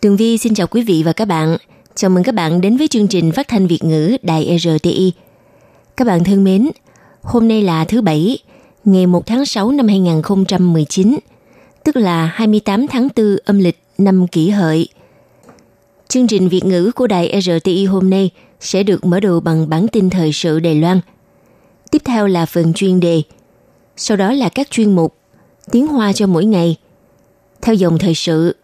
Tường Vi xin chào quý vị và các bạn. Chào mừng các bạn đến với chương trình phát thanh Việt ngữ Đài RTI. Các bạn thân mến, hôm nay là thứ Bảy, ngày 1 tháng 6 năm 2019, tức là 28 tháng 4 âm lịch năm kỷ hợi. Chương trình Việt ngữ của Đài RTI hôm nay sẽ được mở đầu bằng bản tin thời sự Đài Loan. Tiếp theo là phần chuyên đề, sau đó là các chuyên mục Tiếng Hoa cho mỗi ngày, theo dòng thời sự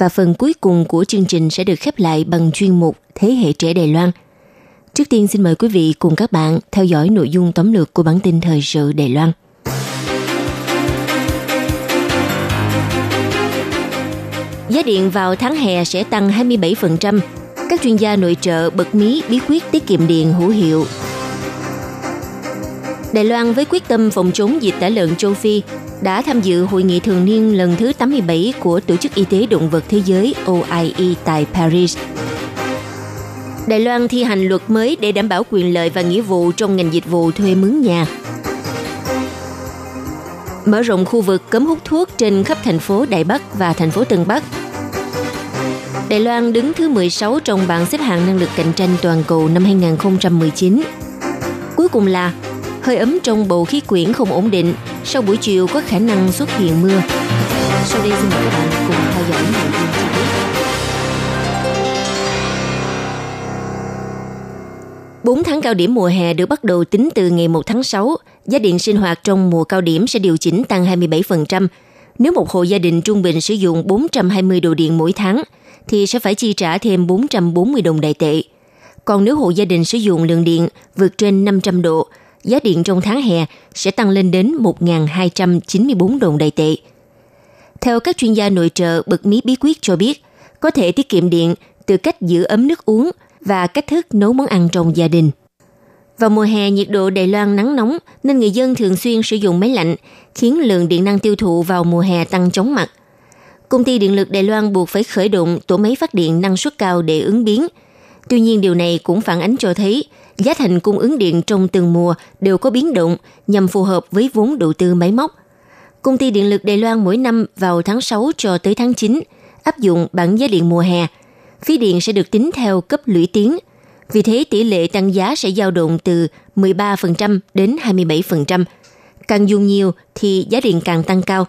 và phần cuối cùng của chương trình sẽ được khép lại bằng chuyên mục Thế hệ trẻ Đài Loan. Trước tiên, xin mời quý vị cùng các bạn theo dõi nội dung tóm lược của bản tin thời sự Đài Loan. Giá điện vào tháng hè sẽ tăng 27%. Các chuyên gia nội trợ bật mí bí quyết tiết kiệm điện hữu hiệu. Đài Loan với quyết tâm phòng chống dịch tả lợn châu Phi đã tham dự hội nghị thường niên lần thứ 87 của Tổ chức Y tế Động vật Thế giới OIE tại Paris. Đài Loan thi hành luật mới để đảm bảo quyền lợi và nghĩa vụ trong ngành dịch vụ thuê mướn nhà. Mở rộng khu vực cấm hút thuốc trên khắp thành phố Đài Bắc và thành phố Tân Bắc. Đài Loan đứng thứ 16 trong bảng xếp hạng năng lực cạnh tranh toàn cầu năm 2019. Cuối cùng là hơi ấm trong bầu khí quyển không ổn định, sau buổi chiều có khả năng xuất hiện mưa. Sau đây xin mời các bạn cùng theo dõi nội dung chi tiết. Bốn tháng cao điểm mùa hè được bắt đầu tính từ ngày 1 tháng 6. Giá điện sinh hoạt trong mùa cao điểm sẽ điều chỉnh tăng 27%. Nếu một hộ gia đình trung bình sử dụng 420 đồ điện mỗi tháng, thì sẽ phải chi trả thêm 440 đồng đại tệ. Còn nếu hộ gia đình sử dụng lượng điện vượt trên 500 độ, giá điện trong tháng hè sẽ tăng lên đến 1.294 đồng đại tệ. Theo các chuyên gia nội trợ bật mí bí quyết cho biết, có thể tiết kiệm điện từ cách giữ ấm nước uống và cách thức nấu món ăn trong gia đình. Vào mùa hè, nhiệt độ Đài Loan nắng nóng nên người dân thường xuyên sử dụng máy lạnh, khiến lượng điện năng tiêu thụ vào mùa hè tăng chóng mặt. Công ty điện lực Đài Loan buộc phải khởi động tổ máy phát điện năng suất cao để ứng biến. Tuy nhiên điều này cũng phản ánh cho thấy giá thành cung ứng điện trong từng mùa đều có biến động nhằm phù hợp với vốn đầu tư máy móc. Công ty điện lực Đài Loan mỗi năm vào tháng 6 cho tới tháng 9 áp dụng bảng giá điện mùa hè. Phí điện sẽ được tính theo cấp lũy tiến. Vì thế, tỷ lệ tăng giá sẽ dao động từ 13% đến 27%. Càng dùng nhiều thì giá điện càng tăng cao.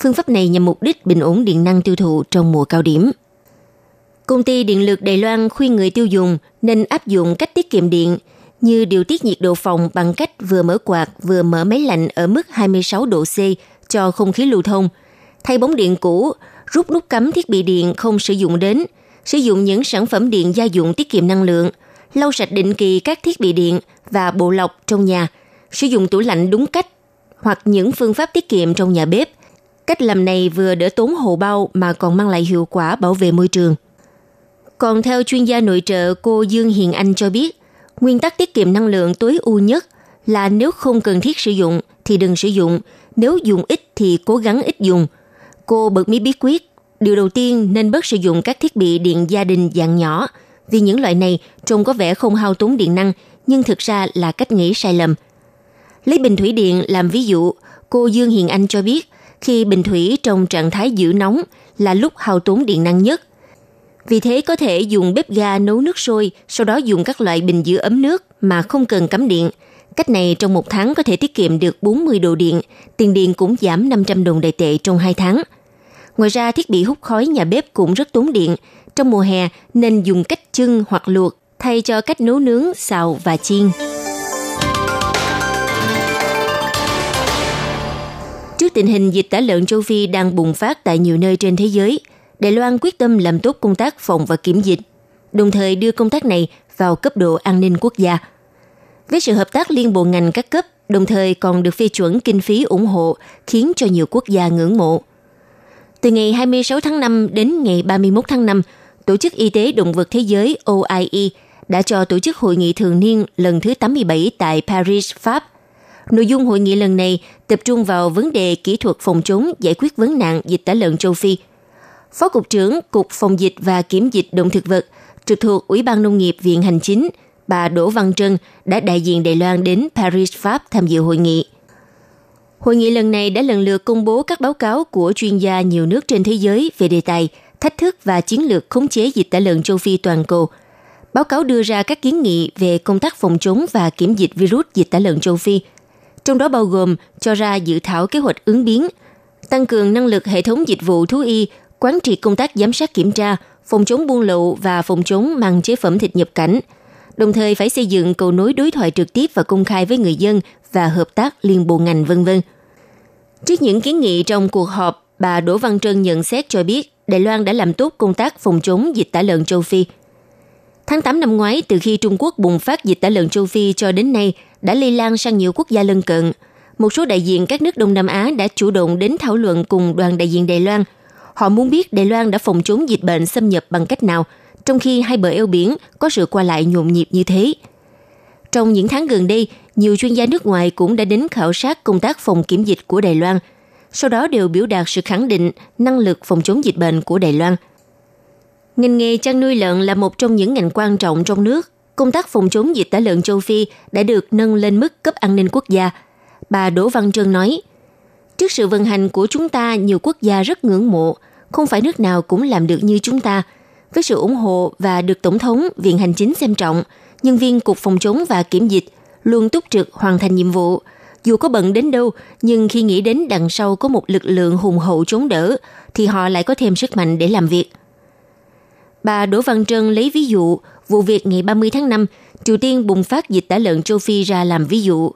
Phương pháp này nhằm mục đích bình ổn điện năng tiêu thụ trong mùa cao điểm. Công ty điện lực Đài Loan khuyên người tiêu dùng nên áp dụng cách tiết kiệm điện như điều tiết nhiệt độ phòng bằng cách vừa mở quạt vừa mở máy lạnh ở mức 26 độ C cho không khí lưu thông, thay bóng điện cũ, rút nút cắm thiết bị điện không sử dụng đến, sử dụng những sản phẩm điện gia dụng tiết kiệm năng lượng, lau sạch định kỳ các thiết bị điện và bộ lọc trong nhà, sử dụng tủ lạnh đúng cách hoặc những phương pháp tiết kiệm trong nhà bếp. Cách làm này vừa đỡ tốn hồ bao mà còn mang lại hiệu quả bảo vệ môi trường. Còn theo chuyên gia nội trợ cô Dương Hiền Anh cho biết, nguyên tắc tiết kiệm năng lượng tối ưu nhất là nếu không cần thiết sử dụng thì đừng sử dụng, nếu dùng ít thì cố gắng ít dùng. Cô bật mí bí quyết, điều đầu tiên nên bớt sử dụng các thiết bị điện gia đình dạng nhỏ, vì những loại này trông có vẻ không hao tốn điện năng, nhưng thực ra là cách nghĩ sai lầm. Lấy bình thủy điện làm ví dụ, cô Dương Hiền Anh cho biết, khi bình thủy trong trạng thái giữ nóng là lúc hao tốn điện năng nhất – vì thế có thể dùng bếp ga nấu nước sôi, sau đó dùng các loại bình giữ ấm nước mà không cần cắm điện. Cách này trong một tháng có thể tiết kiệm được 40 độ điện, tiền điện cũng giảm 500 đồng đại tệ trong 2 tháng. Ngoài ra, thiết bị hút khói nhà bếp cũng rất tốn điện. Trong mùa hè nên dùng cách chưng hoặc luộc thay cho cách nấu nướng, xào và chiên. Trước tình hình dịch tả lợn châu Phi đang bùng phát tại nhiều nơi trên thế giới – Đài Loan quyết tâm làm tốt công tác phòng và kiểm dịch, đồng thời đưa công tác này vào cấp độ an ninh quốc gia. Với sự hợp tác liên bộ ngành các cấp, đồng thời còn được phê chuẩn kinh phí ủng hộ khiến cho nhiều quốc gia ngưỡng mộ. Từ ngày 26 tháng 5 đến ngày 31 tháng 5, Tổ chức Y tế Động vật Thế giới OIE đã cho tổ chức hội nghị thường niên lần thứ 87 tại Paris, Pháp. Nội dung hội nghị lần này tập trung vào vấn đề kỹ thuật phòng chống giải quyết vấn nạn dịch tả lợn châu Phi. Phó Cục trưởng Cục Phòng dịch và Kiểm dịch Động thực vật trực thuộc Ủy ban Nông nghiệp Viện Hành chính, bà Đỗ Văn Trân đã đại diện Đài Loan đến Paris, Pháp tham dự hội nghị. Hội nghị lần này đã lần lượt công bố các báo cáo của chuyên gia nhiều nước trên thế giới về đề tài thách thức và chiến lược khống chế dịch tả lợn châu Phi toàn cầu. Báo cáo đưa ra các kiến nghị về công tác phòng chống và kiểm dịch virus dịch tả lợn châu Phi, trong đó bao gồm cho ra dự thảo kế hoạch ứng biến, tăng cường năng lực hệ thống dịch vụ thú y, quán triệt công tác giám sát kiểm tra, phòng chống buôn lậu và phòng chống mang chế phẩm thịt nhập cảnh, đồng thời phải xây dựng cầu nối đối thoại trực tiếp và công khai với người dân và hợp tác liên bộ ngành vân vân. Trước những kiến nghị trong cuộc họp, bà Đỗ Văn Trân nhận xét cho biết Đài Loan đã làm tốt công tác phòng chống dịch tả lợn châu Phi. Tháng 8 năm ngoái, từ khi Trung Quốc bùng phát dịch tả lợn châu Phi cho đến nay, đã lây lan sang nhiều quốc gia lân cận. Một số đại diện các nước Đông Nam Á đã chủ động đến thảo luận cùng đoàn đại diện Đài Loan. Họ muốn biết Đài Loan đã phòng chống dịch bệnh xâm nhập bằng cách nào, trong khi hai bờ eo biển có sự qua lại nhộn nhịp như thế. Trong những tháng gần đây, nhiều chuyên gia nước ngoài cũng đã đến khảo sát công tác phòng kiểm dịch của Đài Loan, sau đó đều biểu đạt sự khẳng định năng lực phòng chống dịch bệnh của Đài Loan. Ngành nghề chăn nuôi lợn là một trong những ngành quan trọng trong nước. Công tác phòng chống dịch tả lợn châu Phi đã được nâng lên mức cấp an ninh quốc gia. Bà Đỗ Văn Trân nói, Trước sự vận hành của chúng ta, nhiều quốc gia rất ngưỡng mộ, không phải nước nào cũng làm được như chúng ta. Với sự ủng hộ và được Tổng thống, Viện Hành Chính xem trọng, nhân viên Cục Phòng chống và Kiểm dịch luôn túc trực hoàn thành nhiệm vụ. Dù có bận đến đâu, nhưng khi nghĩ đến đằng sau có một lực lượng hùng hậu chống đỡ, thì họ lại có thêm sức mạnh để làm việc. Bà Đỗ Văn Trân lấy ví dụ vụ việc ngày 30 tháng 5, Triều Tiên bùng phát dịch tả lợn châu Phi ra làm ví dụ.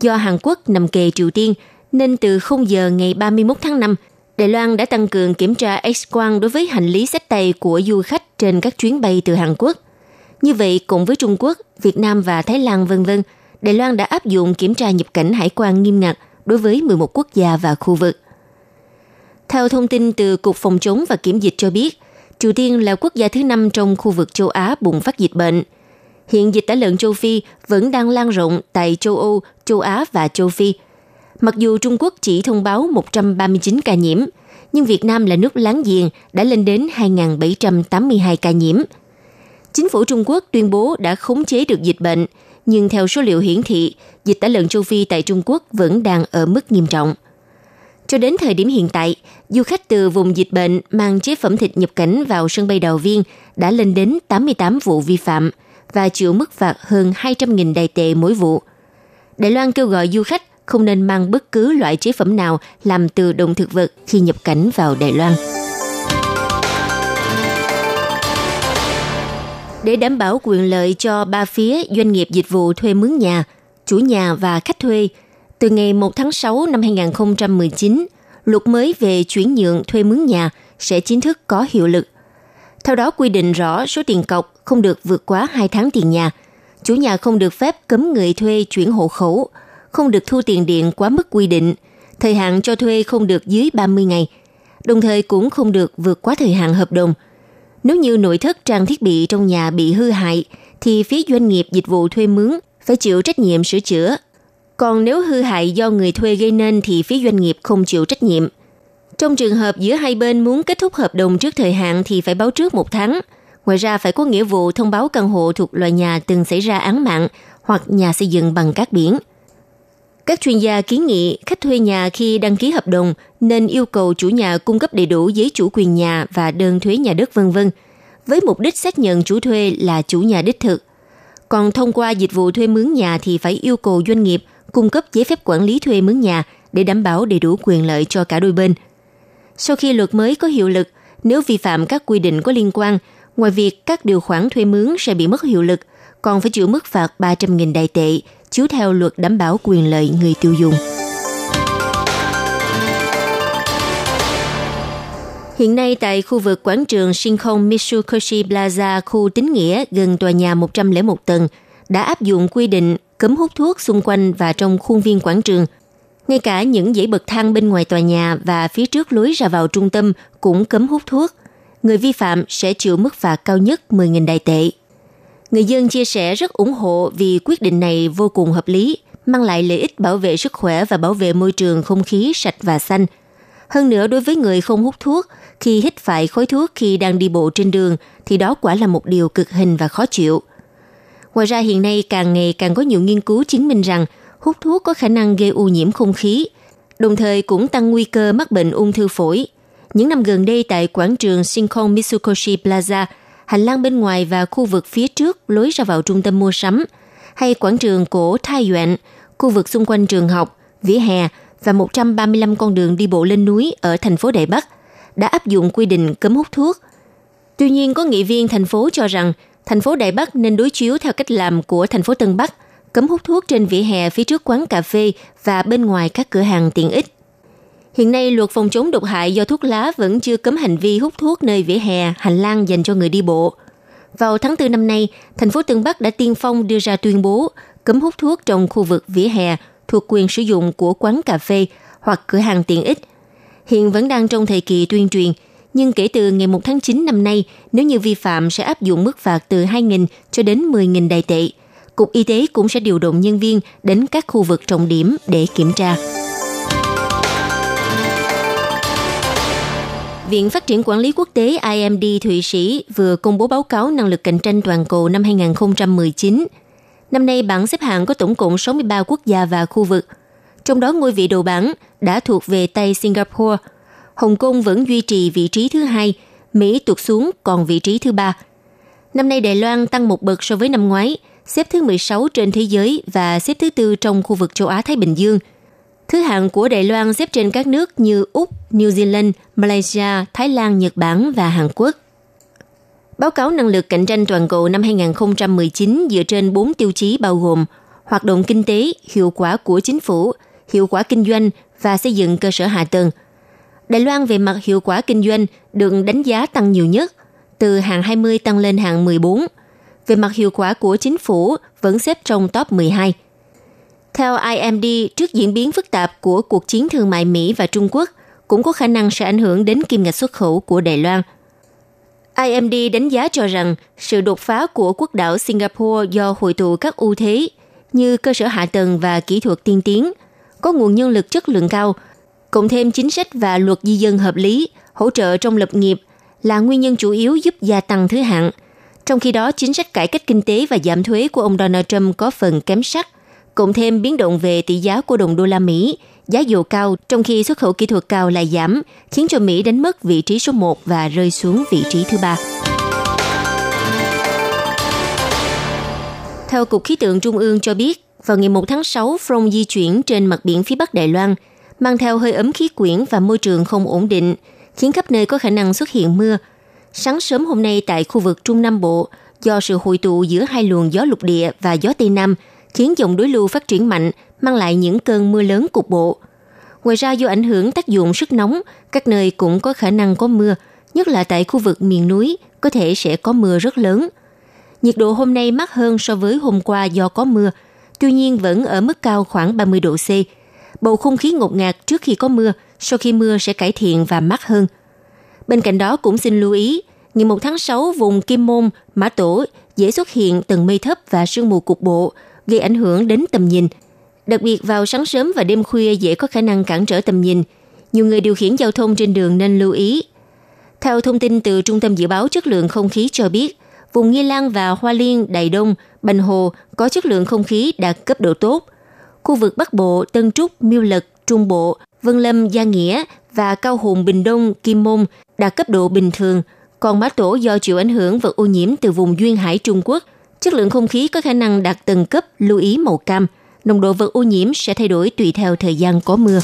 Do Hàn Quốc nằm kề Triều Tiên, nên từ 0 giờ ngày 31 tháng 5, Đài Loan đã tăng cường kiểm tra X-quang đối với hành lý sách tay của du khách trên các chuyến bay từ Hàn Quốc. Như vậy, cùng với Trung Quốc, Việt Nam và Thái Lan v.v., Đài Loan đã áp dụng kiểm tra nhập cảnh hải quan nghiêm ngặt đối với 11 quốc gia và khu vực. Theo thông tin từ Cục Phòng chống và Kiểm dịch cho biết, Triều Tiên là quốc gia thứ năm trong khu vực châu Á bùng phát dịch bệnh. Hiện dịch tả lợn châu Phi vẫn đang lan rộng tại châu Âu, châu Á và châu Phi. Mặc dù Trung Quốc chỉ thông báo 139 ca nhiễm, nhưng Việt Nam là nước láng giềng đã lên đến 2.782 ca nhiễm. Chính phủ Trung Quốc tuyên bố đã khống chế được dịch bệnh, nhưng theo số liệu hiển thị, dịch tả lợn châu Phi tại Trung Quốc vẫn đang ở mức nghiêm trọng. Cho đến thời điểm hiện tại, du khách từ vùng dịch bệnh mang chế phẩm thịt nhập cảnh vào sân bay Đào Viên đã lên đến 88 vụ vi phạm và chịu mức phạt hơn 200.000 đài tệ mỗi vụ. Đài Loan kêu gọi du khách không nên mang bất cứ loại chế phẩm nào làm từ động thực vật khi nhập cảnh vào Đài Loan. Để đảm bảo quyền lợi cho ba phía doanh nghiệp dịch vụ thuê mướn nhà, chủ nhà và khách thuê, từ ngày 1 tháng 6 năm 2019, luật mới về chuyển nhượng thuê mướn nhà sẽ chính thức có hiệu lực. Theo đó quy định rõ số tiền cọc không được vượt quá 2 tháng tiền nhà. Chủ nhà không được phép cấm người thuê chuyển hộ khẩu, không được thu tiền điện quá mức quy định, thời hạn cho thuê không được dưới 30 ngày, đồng thời cũng không được vượt quá thời hạn hợp đồng. Nếu như nội thất trang thiết bị trong nhà bị hư hại, thì phía doanh nghiệp dịch vụ thuê mướn phải chịu trách nhiệm sửa chữa. Còn nếu hư hại do người thuê gây nên thì phía doanh nghiệp không chịu trách nhiệm. Trong trường hợp giữa hai bên muốn kết thúc hợp đồng trước thời hạn thì phải báo trước một tháng. Ngoài ra phải có nghĩa vụ thông báo căn hộ thuộc loại nhà từng xảy ra án mạng hoặc nhà xây dựng bằng cát biển – các chuyên gia kiến nghị khách thuê nhà khi đăng ký hợp đồng nên yêu cầu chủ nhà cung cấp đầy đủ giấy chủ quyền nhà và đơn thuế nhà đất vân vân, với mục đích xác nhận chủ thuê là chủ nhà đích thực. Còn thông qua dịch vụ thuê mướn nhà thì phải yêu cầu doanh nghiệp cung cấp giấy phép quản lý thuê mướn nhà để đảm bảo đầy đủ quyền lợi cho cả đôi bên. Sau khi luật mới có hiệu lực, nếu vi phạm các quy định có liên quan, ngoài việc các điều khoản thuê mướn sẽ bị mất hiệu lực, còn phải chịu mức phạt 300.000 đại tệ chiếu theo luật đảm bảo quyền lợi người tiêu dùng. Hiện nay tại khu vực quảng trường Shinkhong Mitsukoshi Plaza, khu tín nghĩa gần tòa nhà 101 tầng, đã áp dụng quy định cấm hút thuốc xung quanh và trong khuôn viên quảng trường. Ngay cả những dãy bậc thang bên ngoài tòa nhà và phía trước lối ra vào trung tâm cũng cấm hút thuốc. Người vi phạm sẽ chịu mức phạt cao nhất 10.000 đại tệ. Người dân chia sẻ rất ủng hộ vì quyết định này vô cùng hợp lý, mang lại lợi ích bảo vệ sức khỏe và bảo vệ môi trường không khí sạch và xanh. Hơn nữa đối với người không hút thuốc, khi hít phải khói thuốc khi đang đi bộ trên đường thì đó quả là một điều cực hình và khó chịu. Ngoài ra hiện nay càng ngày càng có nhiều nghiên cứu chứng minh rằng hút thuốc có khả năng gây ô nhiễm không khí, đồng thời cũng tăng nguy cơ mắc bệnh ung thư phổi. Những năm gần đây tại quảng trường Shinkon Mitsukoshi Plaza, hành lang bên ngoài và khu vực phía trước lối ra vào trung tâm mua sắm, hay quảng trường cổ Thai Yuan, khu vực xung quanh trường học, vỉa hè và 135 con đường đi bộ lên núi ở thành phố Đài Bắc đã áp dụng quy định cấm hút thuốc. Tuy nhiên, có nghị viên thành phố cho rằng thành phố Đài Bắc nên đối chiếu theo cách làm của thành phố Tân Bắc, cấm hút thuốc trên vỉa hè phía trước quán cà phê và bên ngoài các cửa hàng tiện ích. Hiện nay, luật phòng chống độc hại do thuốc lá vẫn chưa cấm hành vi hút thuốc nơi vỉa hè, hành lang dành cho người đi bộ. Vào tháng 4 năm nay, thành phố Tân Bắc đã tiên phong đưa ra tuyên bố cấm hút thuốc trong khu vực vỉa hè thuộc quyền sử dụng của quán cà phê hoặc cửa hàng tiện ích. Hiện vẫn đang trong thời kỳ tuyên truyền, nhưng kể từ ngày 1 tháng 9 năm nay, nếu như vi phạm sẽ áp dụng mức phạt từ 2.000 cho đến 10.000 đại tệ. Cục Y tế cũng sẽ điều động nhân viên đến các khu vực trọng điểm để kiểm tra. Viện Phát triển Quản lý Quốc tế IMD Thụy Sĩ vừa công bố báo cáo năng lực cạnh tranh toàn cầu năm 2019. Năm nay, bảng xếp hạng có tổng cộng 63 quốc gia và khu vực. Trong đó ngôi vị đầu bảng đã thuộc về tay Singapore. Hồng Kông vẫn duy trì vị trí thứ hai, Mỹ tụt xuống còn vị trí thứ ba. Năm nay Đài Loan tăng một bậc so với năm ngoái, xếp thứ 16 trên thế giới và xếp thứ tư trong khu vực châu Á-Thái Bình Dương – Thứ hạng của Đài Loan xếp trên các nước như Úc, New Zealand, Malaysia, Thái Lan, Nhật Bản và Hàn Quốc. Báo cáo năng lực cạnh tranh toàn cầu năm 2019 dựa trên 4 tiêu chí bao gồm hoạt động kinh tế, hiệu quả của chính phủ, hiệu quả kinh doanh và xây dựng cơ sở hạ tầng. Đài Loan về mặt hiệu quả kinh doanh được đánh giá tăng nhiều nhất, từ hạng 20 tăng lên hạng 14. Về mặt hiệu quả của chính phủ vẫn xếp trong top 12. Theo IMD, trước diễn biến phức tạp của cuộc chiến thương mại Mỹ và Trung Quốc, cũng có khả năng sẽ ảnh hưởng đến kim ngạch xuất khẩu của Đài Loan. IMD đánh giá cho rằng sự đột phá của quốc đảo Singapore do hội tụ các ưu thế như cơ sở hạ tầng và kỹ thuật tiên tiến, có nguồn nhân lực chất lượng cao, cộng thêm chính sách và luật di dân hợp lý, hỗ trợ trong lập nghiệp là nguyên nhân chủ yếu giúp gia tăng thứ hạng. Trong khi đó, chính sách cải cách kinh tế và giảm thuế của ông Donald Trump có phần kém sắc – cộng thêm biến động về tỷ giá của đồng đô la Mỹ, giá dầu cao trong khi xuất khẩu kỹ thuật cao lại giảm, khiến cho Mỹ đánh mất vị trí số 1 và rơi xuống vị trí thứ ba. Theo Cục Khí tượng Trung ương cho biết, vào ngày 1 tháng 6, phong di chuyển trên mặt biển phía Bắc Đài Loan, mang theo hơi ấm khí quyển và môi trường không ổn định, khiến khắp nơi có khả năng xuất hiện mưa. Sáng sớm hôm nay tại khu vực Trung Nam Bộ, do sự hội tụ giữa hai luồng gió lục địa và gió Tây Nam – khiến dòng đối lưu phát triển mạnh, mang lại những cơn mưa lớn cục bộ. Ngoài ra do ảnh hưởng tác dụng sức nóng, các nơi cũng có khả năng có mưa, nhất là tại khu vực miền núi, có thể sẽ có mưa rất lớn. Nhiệt độ hôm nay mát hơn so với hôm qua do có mưa, tuy nhiên vẫn ở mức cao khoảng 30 độ C. Bầu không khí ngột ngạt trước khi có mưa, sau khi mưa sẽ cải thiện và mát hơn. Bên cạnh đó cũng xin lưu ý, ngày 1 tháng 6 vùng Kim Môn, Mã Tổ dễ xuất hiện tầng mây thấp và sương mù cục bộ, gây ảnh hưởng đến tầm nhìn. Đặc biệt vào sáng sớm và đêm khuya dễ có khả năng cản trở tầm nhìn. Nhiều người điều khiển giao thông trên đường nên lưu ý. Theo thông tin từ Trung tâm Dự báo Chất lượng Không khí cho biết, vùng Nghi Lan và Hoa Liên, Đài Đông, Bành Hồ có chất lượng không khí đạt cấp độ tốt. Khu vực Bắc Bộ, Tân Trúc, Miêu Lật, Trung Bộ, Vân Lâm, Gia Nghĩa và Cao Hùng, Bình Đông, Kim Môn đạt cấp độ bình thường, còn Mã Tổ do chịu ảnh hưởng vật ô nhiễm từ vùng Duyên Hải Trung Quốc chất lượng không khí có khả năng đạt từng cấp lưu ý màu cam. Nồng độ vật ô nhiễm sẽ thay đổi tùy theo thời gian có mưa.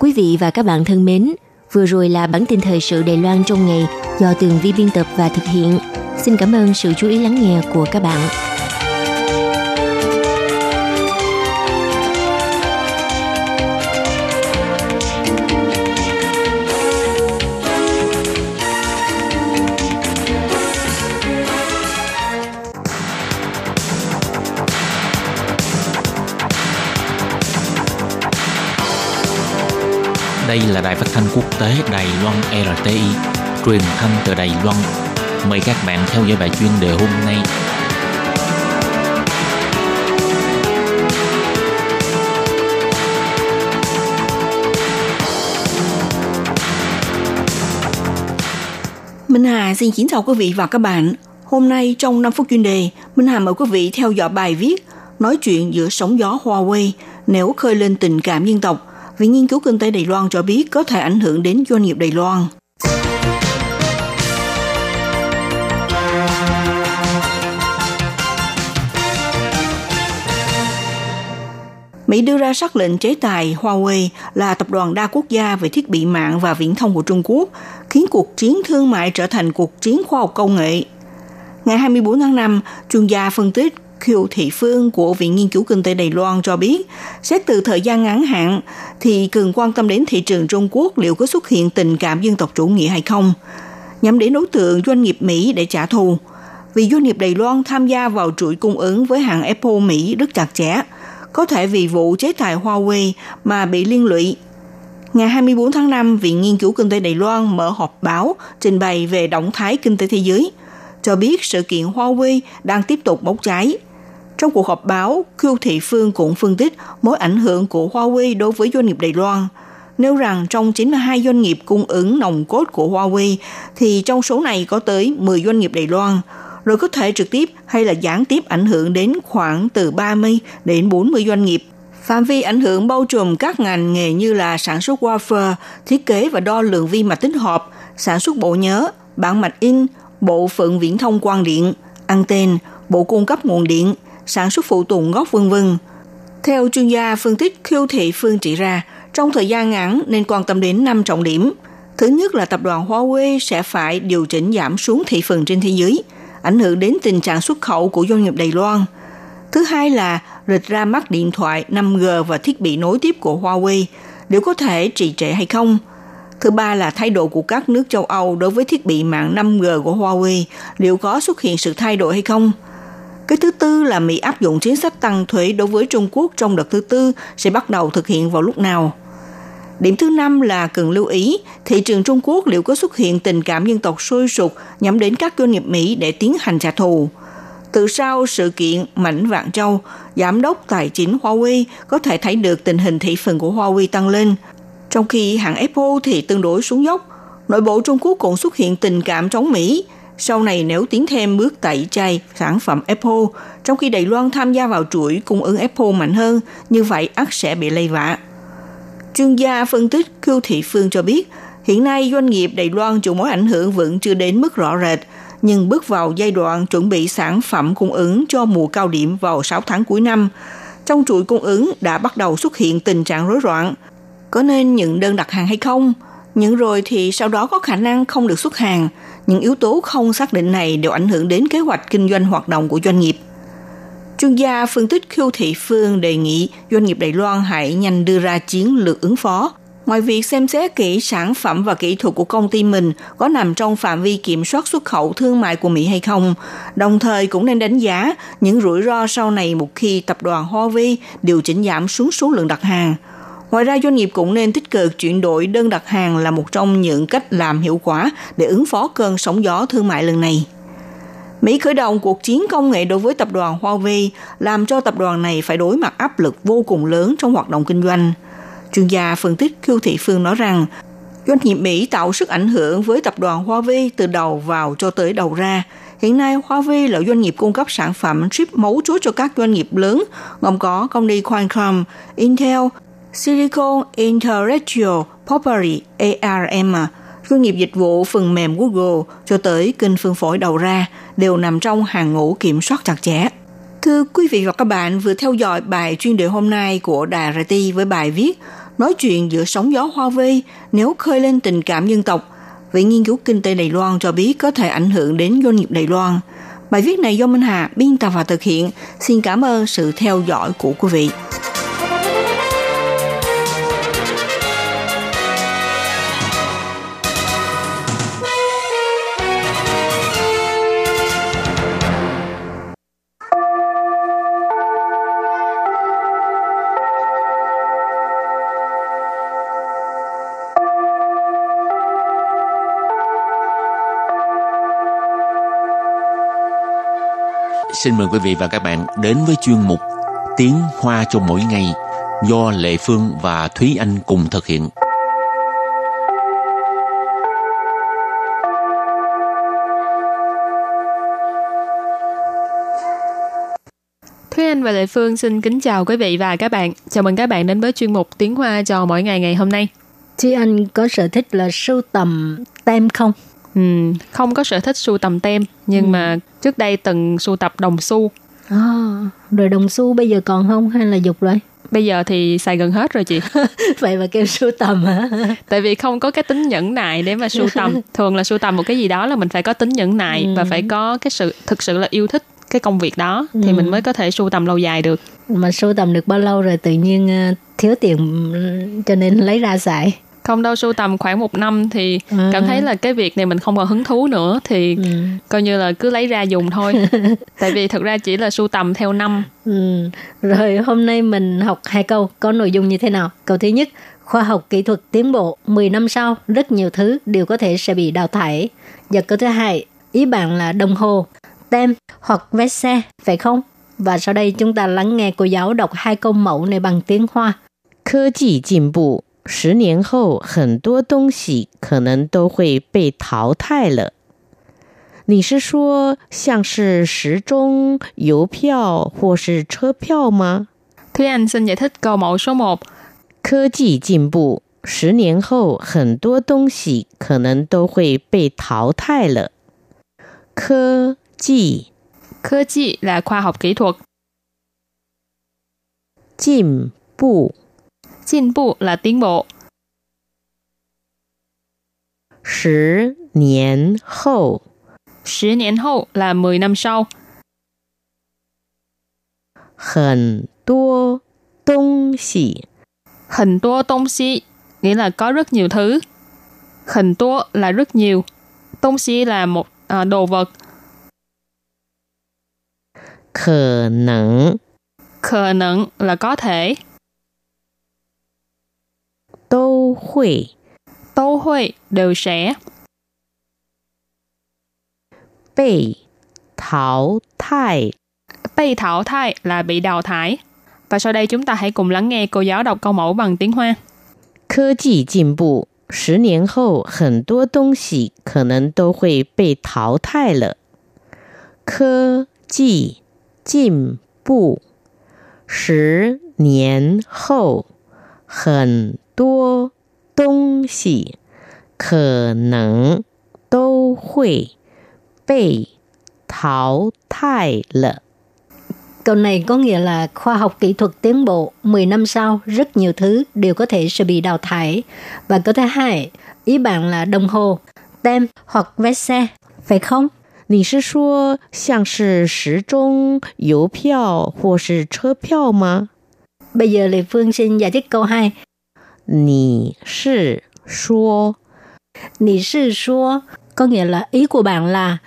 Quý vị và các bạn thân mến, vừa rồi là bản tin thời sự Đài Loan trong ngày do Tường Vi biên tập và thực hiện. Xin cảm ơn sự chú ý lắng nghe của các bạn. Đây là đài phát thanh quốc tế Đài Loan RTI, truyền thanh từ Đài Loan. Mời các bạn theo dõi bài chuyên đề hôm nay. Minh Hà xin kính chào quý vị và các bạn. Hôm nay trong 5 phút chuyên đề, Minh Hà mời quý vị theo dõi bài viết Nói chuyện giữa sóng gió Huawei nếu khơi lên tình cảm dân tộc. Viện nghiên cứu kinh tế Đài Loan cho biết có thể ảnh hưởng đến doanh nghiệp Đài Loan. Mỹ đưa ra sắc lệnh chế tài Huawei là tập đoàn đa quốc gia về thiết bị mạng và viễn thông của Trung Quốc, khiến cuộc chiến thương mại trở thành cuộc chiến khoa học công nghệ. Ngày 24 tháng 5, chuyên gia phân tích Kiều Thị Phương của Viện Nghiên cứu Kinh tế Đài Loan cho biết, xét từ thời gian ngắn hạn thì cần quan tâm đến thị trường Trung Quốc liệu có xuất hiện tình cảm dân tộc chủ nghĩa hay không, nhắm đến đối tượng doanh nghiệp Mỹ để trả thù. Vì doanh nghiệp Đài Loan tham gia vào chuỗi cung ứng với hàng Apple Mỹ rất chặt chẽ, có thể vì vụ chế tài Huawei mà bị liên lụy. Ngày 24 tháng 5, Viện Nghiên cứu Kinh tế Đài Loan mở họp báo trình bày về động thái kinh tế thế giới, cho biết sự kiện Huawei đang tiếp tục bốc cháy. Trong cuộc họp báo, Khưu Thị Phương cũng phân tích mối ảnh hưởng của Huawei đối với doanh nghiệp Đài Loan. Nêu rằng trong 92 doanh nghiệp cung ứng nòng cốt của Huawei, thì trong số này có tới 10 doanh nghiệp Đài Loan, rồi có thể trực tiếp hay là gián tiếp ảnh hưởng đến khoảng từ 30 đến 40 doanh nghiệp. Phạm vi ảnh hưởng bao trùm các ngành nghề như là sản xuất wafer, thiết kế và đo lượng vi mạch tích hợp, sản xuất bộ nhớ, bản mạch in, bộ phận viễn thông quang điện, anten, bộ cung cấp nguồn điện, sản xuất phụ tùng gốc vân vân. Theo chuyên gia phân tích Khiêu Thị Phương trị ra, trong thời gian ngắn nên quan tâm đến 5 trọng điểm. Thứ nhất là tập đoàn Huawei sẽ phải điều chỉnh giảm xuống thị phần trên thế giới, ảnh hưởng đến tình trạng xuất khẩu của doanh nghiệp Đài Loan. Thứ hai là rịch ra mắt điện thoại 5G và thiết bị nối tiếp của Huawei, liệu có thể trì trệ hay không? Thứ ba là thái độ của các nước châu Âu đối với thiết bị mạng 5G của Huawei, liệu có xuất hiện sự thay đổi hay không? Cái thứ tư là Mỹ áp dụng chính sách tăng thuế đối với Trung Quốc trong đợt thứ tư sẽ bắt đầu thực hiện vào lúc nào. Điểm thứ năm là cần lưu ý thị trường Trung Quốc liệu có xuất hiện tình cảm dân tộc sôi sục nhắm đến các doanh nghiệp Mỹ để tiến hành trả thù. Từ sau sự kiện Mảnh Vạn Châu, giám đốc tài chính Huawei có thể thấy được tình hình thị phần của Huawei tăng lên, trong khi hãng Apple thì tương đối xuống dốc. Nội bộ Trung Quốc cũng xuất hiện tình cảm chống Mỹ, sau này nếu tiến thêm bước tẩy chay sản phẩm Apple, trong khi Đài Loan tham gia vào chuỗi cung ứng Apple mạnh hơn, như vậy ắt sẽ bị lây vạ. Chuyên gia phân tích Khưu Thị Phương cho biết, hiện nay doanh nghiệp Đài Loan chịu mối ảnh hưởng vẫn chưa đến mức rõ rệt, nhưng bước vào giai đoạn chuẩn bị sản phẩm cung ứng cho mùa cao điểm vào 6 tháng cuối năm. Trong chuỗi cung ứng đã bắt đầu xuất hiện tình trạng rối loạn. Có nên nhận đơn đặt hàng hay không? Nhận rồi thì sau đó có khả năng không được xuất hàng. Những yếu tố không xác định này đều ảnh hưởng đến kế hoạch kinh doanh hoạt động của doanh nghiệp. Chuyên gia phân tích Khiêu Thị Phương đề nghị doanh nghiệp Đài Loan hãy nhanh đưa ra chiến lược ứng phó. Ngoài việc xem xét kỹ sản phẩm và kỹ thuật của công ty mình có nằm trong phạm vi kiểm soát xuất khẩu thương mại của Mỹ hay không, đồng thời cũng nên đánh giá những rủi ro sau này một khi tập đoàn Huawei điều chỉnh giảm xuống số lượng đặt hàng. Ngoài ra doanh nghiệp cũng nên tích cực chuyển đổi đơn đặt hàng là một trong những cách làm hiệu quả để ứng phó cơn sóng gió thương mại lần này. Mỹ khởi động cuộc chiến công nghệ đối với tập đoàn Huawei, làm cho tập đoàn này phải đối mặt áp lực vô cùng lớn trong hoạt động kinh doanh. Chuyên gia phân tích Khưu Thị Phương nói rằng, doanh nghiệp Mỹ tạo sức ảnh hưởng với tập đoàn Huawei từ đầu vào cho tới đầu ra. Hiện nay, Huawei là doanh nghiệp cung cấp sản phẩm chip mấu chốt cho các doanh nghiệp lớn, gồm có công ty Qualcomm, Intel, Silicon Intellectual Property ARM, doanh nghiệp dịch vụ phần mềm Google cho tới kênh phân phối đầu ra đều nằm trong hàng ngũ kiểm soát chặt chẽ. Thưa quý vị và các bạn vừa theo dõi bài chuyên đề hôm nay của Đài RT với bài viết Nói chuyện giữa sóng gió hoa vây nếu khơi lên tình cảm dân tộc. Viện nghiên cứu kinh tế Đài Loan cho biết có thể ảnh hưởng đến doanh nghiệp Đài Loan. Bài viết này do Minh Hà biên tập và thực hiện. Xin cảm ơn sự theo dõi của quý vị. Xin mời quý vị và các bạn đến với chuyên mục Tiếng Hoa cho mỗi ngày do Lệ Phương và Thúy Anh cùng thực hiện. Thúy Anh và Lệ Phương xin kính chào quý vị và các bạn. Chào mừng các bạn đến với chuyên mục Tiếng Hoa cho mỗi ngày ngày hôm nay. Thúy Anh có sở thích là sưu tầm tem không? Ừ, không có sở thích sưu tầm tem, nhưng ừ. mà trước đây từng sưu tập đồng xu. À, rồi đồng xu bây giờ còn không hay là dục rồi? Bây giờ thì xài gần hết rồi chị. Vậy mà kêu sưu tầm hả? Tại vì không có cái tính nhẫn nại để mà sưu tầm. Thường là sưu tầm một cái gì đó là mình phải có tính nhẫn nại ừ. và phải có cái sự thực sự là yêu thích cái công việc đó thì ừ. mình mới có thể sưu tầm lâu dài được. Mà sưu tầm được bao lâu rồi tự nhiên ờ, thiếu tiền cho nên lấy ra xài không đâu sưu tầm khoảng một năm thì à. cảm thấy là cái việc này mình không còn hứng thú nữa thì ừ. coi như là cứ lấy ra dùng thôi tại vì thực ra chỉ là sưu tầm theo năm ừ. rồi hôm nay mình học hai câu có nội dung như thế nào câu thứ nhất khoa học kỹ thuật tiến bộ 10 năm sau rất nhiều thứ đều có thể sẽ bị đào thải và câu thứ hai ý bạn là đồng hồ tem hoặc vé xe phải không và sau đây chúng ta lắng nghe cô giáo đọc hai câu mẫu này bằng tiếng Hoa. 科技进步 十年后，很多东西可能都会被淘汰了。你是说像是时钟、邮票或是车票吗？Thúy Anh xin giải thích câu mẫu số 1. 科技进步，十年后很多东西可能都会被淘汰了。科技，科技 là khoa học kỹ thuật. 进步。 进步 là tiến bộ. 十年后，十年后 là 10 năm sau. 很多东西，很多东西 nghĩa là có rất nhiều thứ. Hình tố là rất nhiều. Tông xí là một à, đồ vật. Khả năng Khả năng là có thể. 都会都会 đều sẽ bị thảo thải bị thảo thải là bị đào thải và sau đây chúng ta hãy cùng lắng nghe cô giáo đọc câu mẫu bằng tiếng Hoa. 科技进步，十年后很多东西可能都会被淘汰了。科技进步，十年后很多 东西可能都会被淘汰了。Câu này có nghĩa là khoa học kỹ thuật tiến bộ, 10 năm sau rất nhiều thứ đều có thể sẽ bị đào thải. Và câu thứ hai, ý bạn là đồng hồ, tem hoặc vé xe, phải không? 你是说像是时钟、邮票或是车票吗？Bây giờ Lê Phương xin giải thích câu 2. 你是说你是说 có nghĩa là ý của bạn là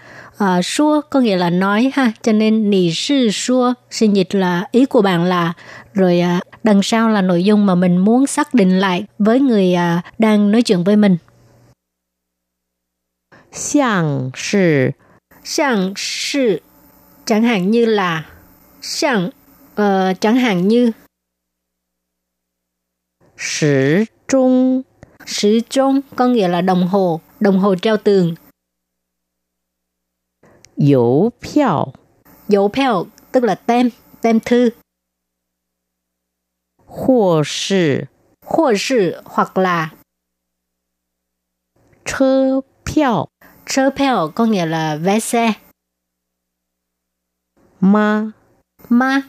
uh, số có nghĩa là nói ha cho nên nì sư số xin dịch là ý của bạn là rồi uh, đằng sau là nội dung mà mình muốn xác định lại với người uh, đang nói chuyện với mình 像是像是 chẳng hạn như là 像 uh, chẳng hạn như Sử trung Sử trung nghĩa là đồng hồ, đồng hồ treo tường. Dấu phiếu tức là tem, tem thư. Hồ sự hoặc là Chơ phiếu Chơ phiếu nghĩa là vé xe. Ma Ma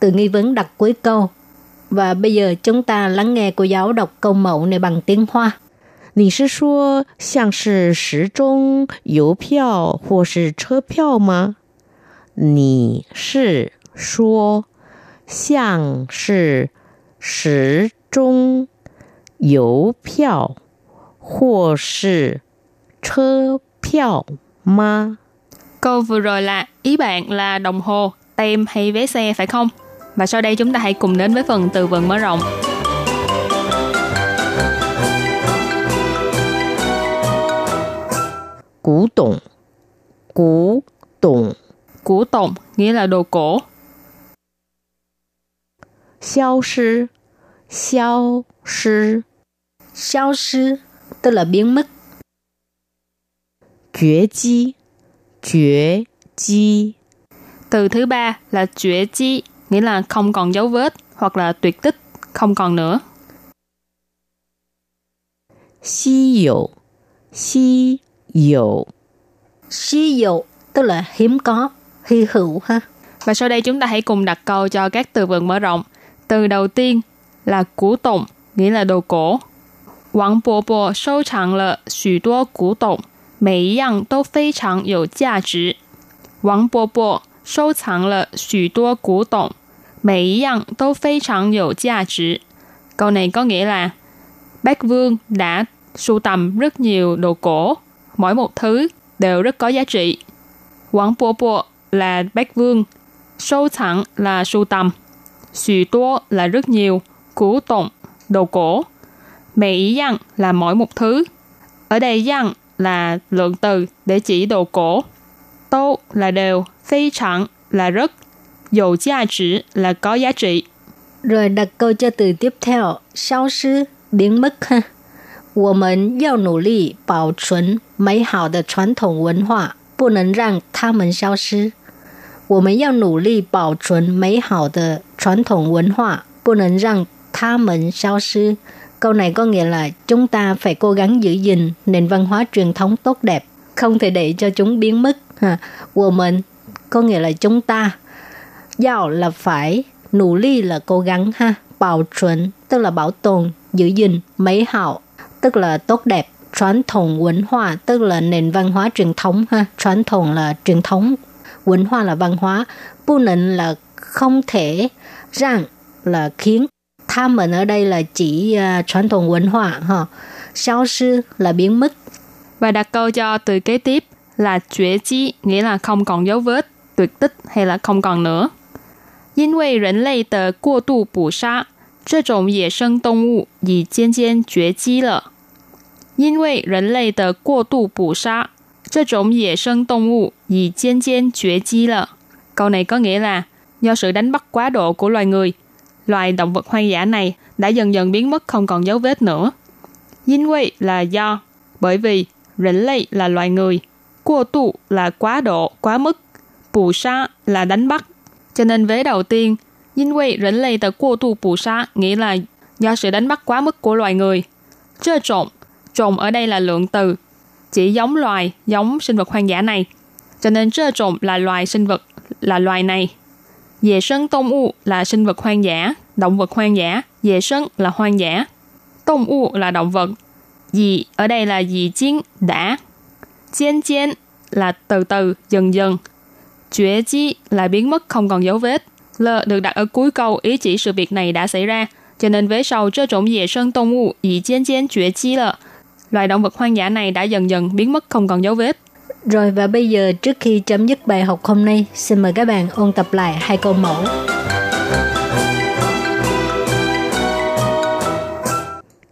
từ nghi vấn đặt cuối câu và bây giờ chúng ta lắng nghe cô giáo đọc câu mẫu này bằng tiếng Hoa. 你是说像是时钟、邮票或是车票吗？你是说像是时钟、邮票或是车票吗？Câu vừa rồi là ý bạn là đồng hồ, tem hay vé xe phải không? Và sau đây chúng ta hãy cùng đến với phần từ vựng mở rộng. Cú tổng Cú tổng Cú tổng nghĩa là đồ cổ. Xiao sư Xiao sư Xiao sư tức là biến mất. Quyết chi. Quyết chi. Từ thứ ba là quyết chi nghĩa là không còn dấu vết hoặc là tuyệt tích, không còn nữa. Xí hữu Xí hữu Xí hữu tức là hiếm có, hy hữu ha. Và sau đây chúng ta hãy cùng đặt câu cho các từ vựng mở rộng. Từ đầu tiên là cổ tụng, nghĩa là đồ cổ. Wang Bo Bo sâu chẳng lợ xù đô củ tụng, mỗi yang đều phi chẳng có giá trị. Wang Bo Bo sâu chẳng lợ xù đô củ tụng, 每一样都非常有价值. Câu này có nghĩa là Bác Vương đã sưu tầm rất nhiều đồ cổ, mỗi một thứ đều rất có giá trị. Quảng Bộ Bộ là bác vương, sâu thẳng là sưu tầm, xù tố là rất nhiều, củ tụng, đồ cổ. Mẹ ý dăng là mỗi một thứ. Ở đây dăng là lượng từ để chỉ đồ cổ. Tô là đều, phi chẳng là rất, dầu giá trị là có giá trị. Rồi đặt câu cho từ tiếp theo, 消失 biến mất ha. 我们要努力保存美好的传统文化，不能让它们消失。我们要努力保存美好的传统文化，不能让它们消失。Câu này có nghĩa là chúng ta phải cố gắng giữ gìn nền văn hóa truyền thống tốt đẹp, không thể để cho chúng biến mất. Ha. Woman có nghĩa là chúng ta. Giao là phải, nỗ lực là cố gắng ha. Bảo chuẩn tức là bảo tồn, giữ gìn, mấy hảo tức là tốt đẹp. Truyền thống văn hóa tức là nền văn hóa truyền thống ha. Truyền thống là truyền thống, văn hóa là văn hóa. Bu nịnh là không thể, rằng là khiến. Tham mình ở đây là chỉ uh, truyền thống văn hóa ha. 消失 là biến mất. Và đặt câu cho từ kế tiếp là chuyển chi, nghĩa là không còn dấu vết, tuyệt tích hay là không còn nữa. 因为人类的过度捕杀，这种野生动物已渐渐绝迹了。因为人类的过度捕杀，这种野生动物已渐渐绝迹了。Câu này có nghĩa là do sự đánh bắt quá độ của loài người, loài động vật hoang dã này đã dần dần biến mất không còn dấu vết nữa. 因为 là do, bởi vì, rỉnh lây là loài người, qua tu là quá độ, quá mức, bù sa là đánh bắt. Cho nên vế đầu tiên, 因为人类的过度捕杀 nghĩa là do sự đánh bắt quá mức của loài người. Trơ trộn, trộn ở đây là lượng từ, chỉ giống loài, giống sinh vật hoang dã này. Cho nên trơ trộn là loài sinh vật, là loài này. Dệ sân tông u là sinh vật hoang dã, động vật hoang dã. Dệ sân là hoang dã. Tông u là động vật. Dì ở đây là dì chiến đã. Chiên chiên là từ từ, dần dần. Chuyển chi là biến mất không còn dấu vết. L được đặt ở cuối câu ý chỉ sự việc này đã xảy ra. Cho nên vế sau trơ trộn dễ sơn tông u ý chiên chiên chuyển chi là loài động vật hoang dã này đã dần dần biến mất không còn dấu vết. Rồi và bây giờ trước khi chấm dứt bài học hôm nay, xin mời các bạn ôn tập lại hai câu mẫu.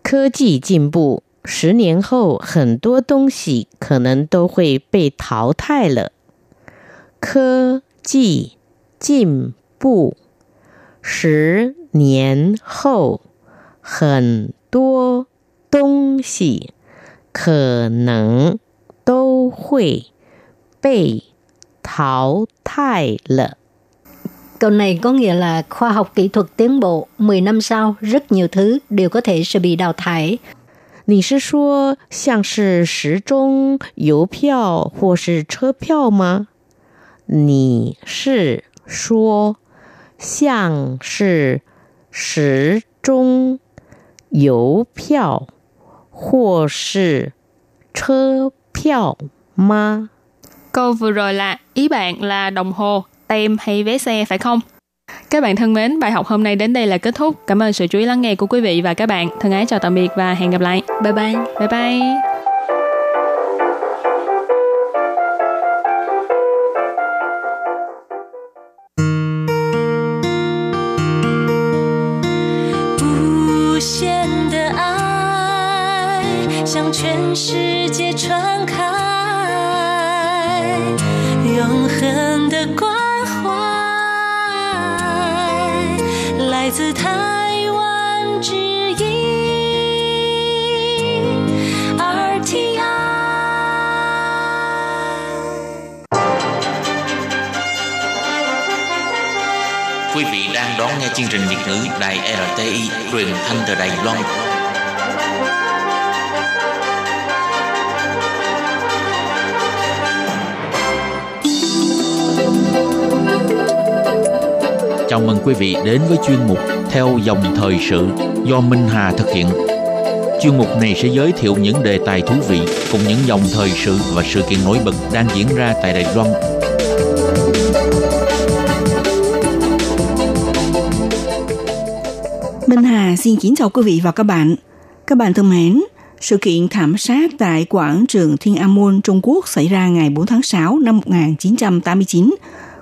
科技进步，十年后很多东西可能都会被淘汰了。 科技进步，十年后很多东西可能都会被淘汰了。 Câu này có nghĩa là khoa học kỹ thuật tiến bộ, 10 năm sau rất nhiều thứ đều có thể sẽ bị đào thải. 你是说像是时钟、邮票或是车票吗？ 你是说像是时钟、邮票或是车票吗？ Câu vừa rồi là ý bạn là đồng hồ, tem hay vé xe phải không? Các bạn thân mến, bài học hôm nay đến đây là kết thúc. Cảm ơn sự chú ý lắng nghe của quý vị và các bạn. Thân ái chào tạm biệt và hẹn gặp lại. Bye bye. Bye bye. 全世界传开，永恒的关怀，来自台湾之音 RTI。quý vị đang đón nghe chương trình Việt ngữ đài RTI, quyền thanh từ đài Long. Chào mừng quý vị đến với chuyên mục Theo dòng thời sự do Minh Hà thực hiện. Chuyên mục này sẽ giới thiệu những đề tài thú vị cùng những dòng thời sự và sự kiện nổi bật đang diễn ra tại Đài Loan. Minh Hà xin kính chào quý vị và các bạn. Các bạn thân mến, sự kiện thảm sát tại quảng trường Thiên An Môn Trung Quốc xảy ra ngày 4 tháng 6 năm 1989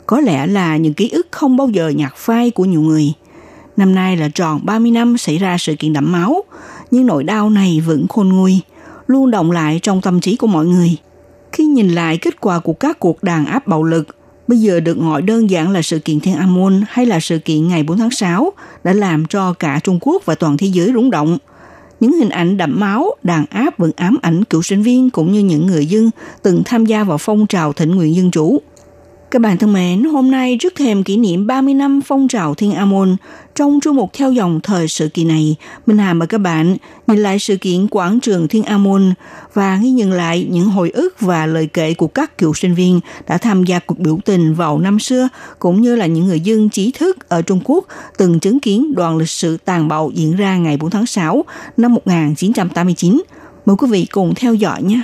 có lẽ là những ký ức không bao giờ nhạt phai của nhiều người. Năm nay là tròn 30 năm xảy ra sự kiện đẫm máu, nhưng nỗi đau này vẫn khôn nguôi, luôn động lại trong tâm trí của mọi người. Khi nhìn lại kết quả của các cuộc đàn áp bạo lực, bây giờ được gọi đơn giản là sự kiện Thiên An Môn hay là sự kiện ngày 4 tháng 6 đã làm cho cả Trung Quốc và toàn thế giới rúng động. Những hình ảnh đẫm máu, đàn áp vẫn ám ảnh cựu sinh viên cũng như những người dân từng tham gia vào phong trào thịnh nguyện dân chủ. Các bạn thân mến, hôm nay trước thềm kỷ niệm 30 năm phong trào Thiên A Môn, trong chương mục theo dòng thời sự kỳ này, Minh Hà mời các bạn nhìn lại sự kiện quảng trường Thiên A Môn và ghi nhận lại những hồi ức và lời kể của các cựu sinh viên đã tham gia cuộc biểu tình vào năm xưa, cũng như là những người dân trí thức ở Trung Quốc từng chứng kiến đoàn lịch sử tàn bạo diễn ra ngày 4 tháng 6 năm 1989. Mời quý vị cùng theo dõi nhé.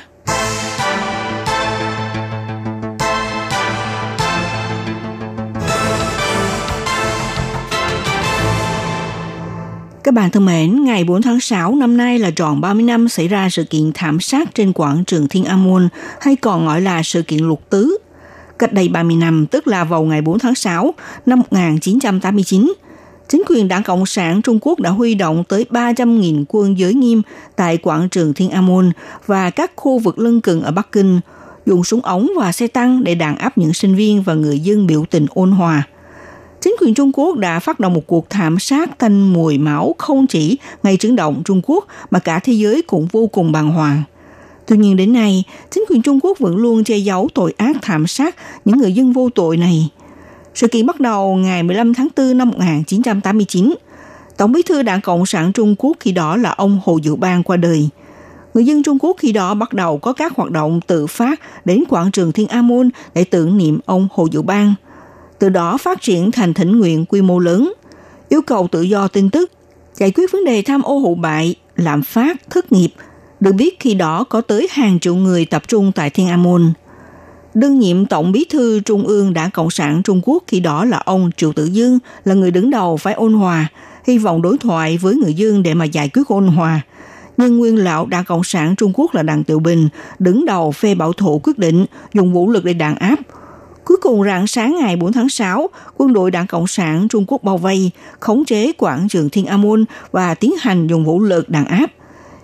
Các bạn thân mến, ngày 4 tháng 6 năm nay là tròn 30 năm xảy ra sự kiện thảm sát trên quảng trường Thiên An Môn, hay còn gọi là sự kiện lục tứ. Cách đây 30 năm, tức là vào ngày 4 tháng 6 năm 1989, chính quyền đảng Cộng sản Trung Quốc đã huy động tới 300.000 quân giới nghiêm tại quảng trường Thiên An Môn và các khu vực lân cận ở Bắc Kinh, dùng súng ống và xe tăng để đàn áp những sinh viên và người dân biểu tình ôn hòa – chính quyền Trung Quốc đã phát động một cuộc thảm sát tanh mùi máu không chỉ ngay trứng động Trung Quốc mà cả thế giới cũng vô cùng bàng hoàng. Tuy nhiên đến nay, chính quyền Trung Quốc vẫn luôn che giấu tội ác thảm sát những người dân vô tội này. Sự kiện bắt đầu ngày 15 tháng 4 năm 1989. Tổng bí thư Đảng Cộng sản Trung Quốc khi đó là ông Hồ Dự Bang qua đời. Người dân Trung Quốc khi đó bắt đầu có các hoạt động tự phát đến quảng trường Thiên A Môn để tưởng niệm ông Hồ Dự Bang – từ đó phát triển thành thỉnh nguyện quy mô lớn, yêu cầu tự do tin tức, giải quyết vấn đề tham ô hụ bại, lạm phát, thất nghiệp. Được biết khi đó có tới hàng triệu người tập trung tại Thiên An Môn. Đương nhiệm Tổng bí thư Trung ương Đảng Cộng sản Trung Quốc khi đó là ông Triệu Tử Dương là người đứng đầu phải ôn hòa, hy vọng đối thoại với người Dương để mà giải quyết ôn hòa. Nhưng nguyên lão Đảng Cộng sản Trung Quốc là Đảng Tiểu Bình đứng đầu phe bảo thủ quyết định dùng vũ lực để đàn áp, cùng rạng sáng ngày 4 tháng 6, quân đội Đảng Cộng sản Trung Quốc bao vây, khống chế quảng trường Thiên An Môn và tiến hành dùng vũ lực đàn áp.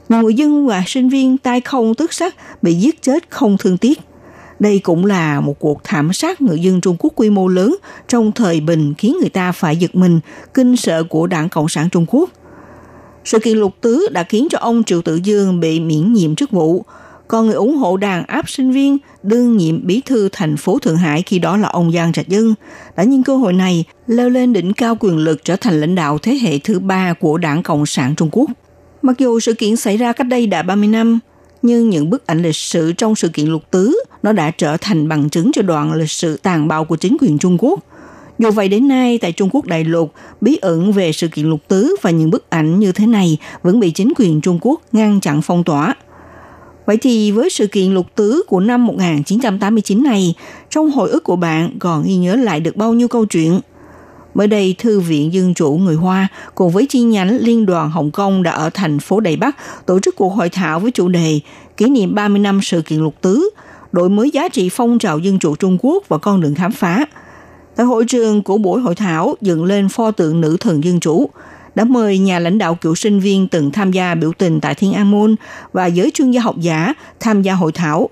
Nhiều người dân và sinh viên tay không tức sắc bị giết chết không thương tiếc. Đây cũng là một cuộc thảm sát người dân Trung Quốc quy mô lớn trong thời bình khiến người ta phải giật mình, kinh sợ của Đảng Cộng sản Trung Quốc. Sự kiện lục tứ đã khiến cho ông Triệu Tự Dương bị miễn nhiệm chức vụ, còn người ủng hộ đàn áp sinh viên đương nhiệm bí thư thành phố Thượng Hải khi đó là ông Giang Trạch Dân đã nhân cơ hội này leo lên đỉnh cao quyền lực trở thành lãnh đạo thế hệ thứ ba của đảng Cộng sản Trung Quốc. Mặc dù sự kiện xảy ra cách đây đã 30 năm, nhưng những bức ảnh lịch sử trong sự kiện lục tứ nó đã trở thành bằng chứng cho đoạn lịch sử tàn bạo của chính quyền Trung Quốc. Dù vậy đến nay tại Trung Quốc đại lục, bí ẩn về sự kiện lục tứ và những bức ảnh như thế này vẫn bị chính quyền Trung Quốc ngăn chặn phong tỏa – Vậy thì với sự kiện lục tứ của năm 1989 này, trong hồi ức của bạn còn ghi nhớ lại được bao nhiêu câu chuyện? Mới đây, Thư viện Dân chủ người Hoa cùng với chi nhánh Liên đoàn Hồng Kông đã ở thành phố Đài Bắc tổ chức cuộc hội thảo với chủ đề kỷ niệm 30 năm sự kiện lục tứ, đổi mới giá trị phong trào dân chủ Trung Quốc và con đường khám phá. Tại hội trường của buổi hội thảo dựng lên pho tượng nữ thần dân chủ, đã mời nhà lãnh đạo cựu sinh viên từng tham gia biểu tình tại Thiên An Môn và giới chuyên gia học giả tham gia hội thảo.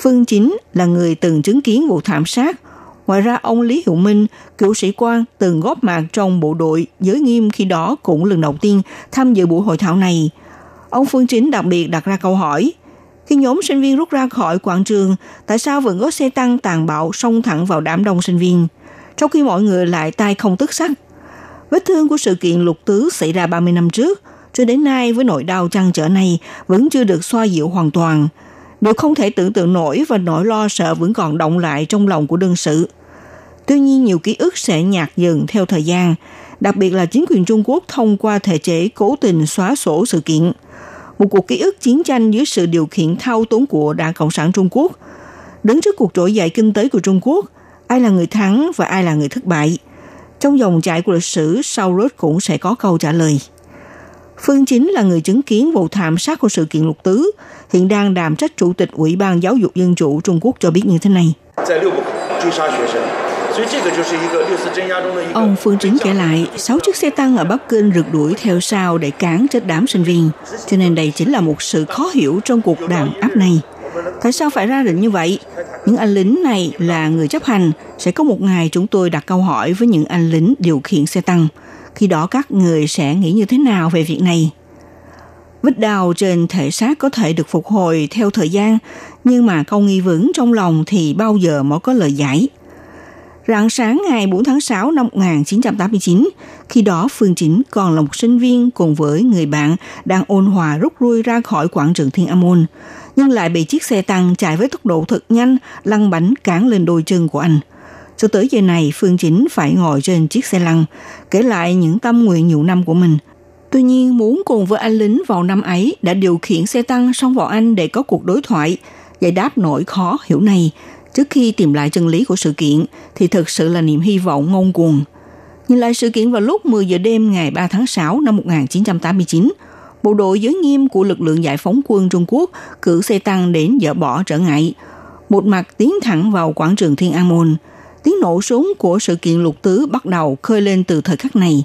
Phương Chính là người từng chứng kiến vụ thảm sát. Ngoài ra, ông Lý Hiệu Minh, cựu sĩ quan từng góp mặt trong bộ đội giới nghiêm khi đó cũng lần đầu tiên tham dự buổi hội thảo này. Ông Phương Chính đặc biệt đặt ra câu hỏi, khi nhóm sinh viên rút ra khỏi quảng trường, tại sao vẫn có xe tăng tàn bạo xông thẳng vào đám đông sinh viên, trong khi mọi người lại tay không tức sắc? Vết thương của sự kiện lục tứ xảy ra 30 năm trước, cho đến nay với nỗi đau chăn trở này vẫn chưa được xoa dịu hoàn toàn. Điều không thể tưởng tượng nổi và nỗi lo sợ vẫn còn động lại trong lòng của đương sự. Tuy nhiên nhiều ký ức sẽ nhạt dần theo thời gian, đặc biệt là chính quyền Trung Quốc thông qua thể chế cố tình xóa sổ sự kiện. Một cuộc ký ức chiến tranh dưới sự điều khiển thao túng của Đảng Cộng sản Trung Quốc. Đứng trước cuộc trỗi dậy kinh tế của Trung Quốc, ai là người thắng và ai là người thất bại. Trong dòng chảy của lịch sử, sau rốt cũng sẽ có câu trả lời. Phương Chính là người chứng kiến vụ thảm sát của sự kiện lục tứ, hiện đang đảm trách Chủ tịch Ủy ban Giáo dục Dân chủ Trung Quốc cho biết như thế này. Ông Phương Chính kể lại, sáu chiếc xe tăng ở Bắc Kinh rượt đuổi theo sau để cản chết đám sinh viên, cho nên đây chính là một sự khó hiểu trong cuộc đàn áp này. Tại sao phải ra lệnh như vậy? Những anh lính này là người chấp hành. Sẽ có một ngày chúng tôi đặt câu hỏi với những anh lính điều khiển xe tăng. Khi đó các người sẽ nghĩ như thế nào về việc này? Vết đau trên thể xác có thể được phục hồi theo thời gian, nhưng mà câu nghi vấn trong lòng thì bao giờ mới có lời giải. Rạng sáng ngày 4 tháng 6 năm 1989, khi đó Phương Chính còn là một sinh viên cùng với người bạn đang ôn hòa rút lui ra khỏi quảng trường Thiên amun nhưng lại bị chiếc xe tăng chạy với tốc độ thật nhanh lăn bánh cán lên đôi chân của anh. Cho tới giờ này, Phương Chính phải ngồi trên chiếc xe lăn, kể lại những tâm nguyện nhiều năm của mình. Tuy nhiên, muốn cùng với anh lính vào năm ấy đã điều khiển xe tăng xong vào anh để có cuộc đối thoại, giải đáp nỗi khó hiểu này trước khi tìm lại chân lý của sự kiện thì thực sự là niềm hy vọng ngông cuồng. Nhìn lại sự kiện vào lúc 10 giờ đêm ngày 3 tháng 6 năm 1989, bộ đội giới nghiêm của lực lượng giải phóng quân Trung Quốc cử xe tăng đến dỡ bỏ trở ngại. Một mặt tiến thẳng vào quảng trường Thiên An Môn. Tiếng nổ súng của sự kiện lục tứ bắt đầu khơi lên từ thời khắc này.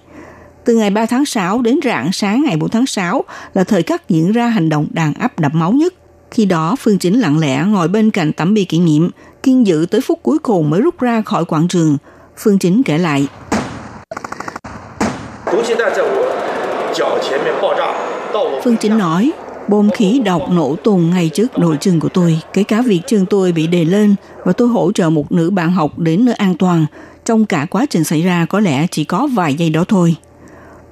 Từ ngày 3 tháng 6 đến rạng sáng ngày 4 tháng 6 là thời khắc diễn ra hành động đàn áp đẫm máu nhất. Khi đó, Phương Chính lặng lẽ ngồi bên cạnh tấm bia kỷ niệm, kiên giữ tới phút cuối cùng mới rút ra khỏi quảng trường. Phương Chính kể lại. Phương Chính nói, bom khí độc nổ tung ngay trước đội trường của tôi, kể cả việc trường tôi bị đề lên và tôi hỗ trợ một nữ bạn học đến nơi an toàn. Trong cả quá trình xảy ra có lẽ chỉ có vài giây đó thôi.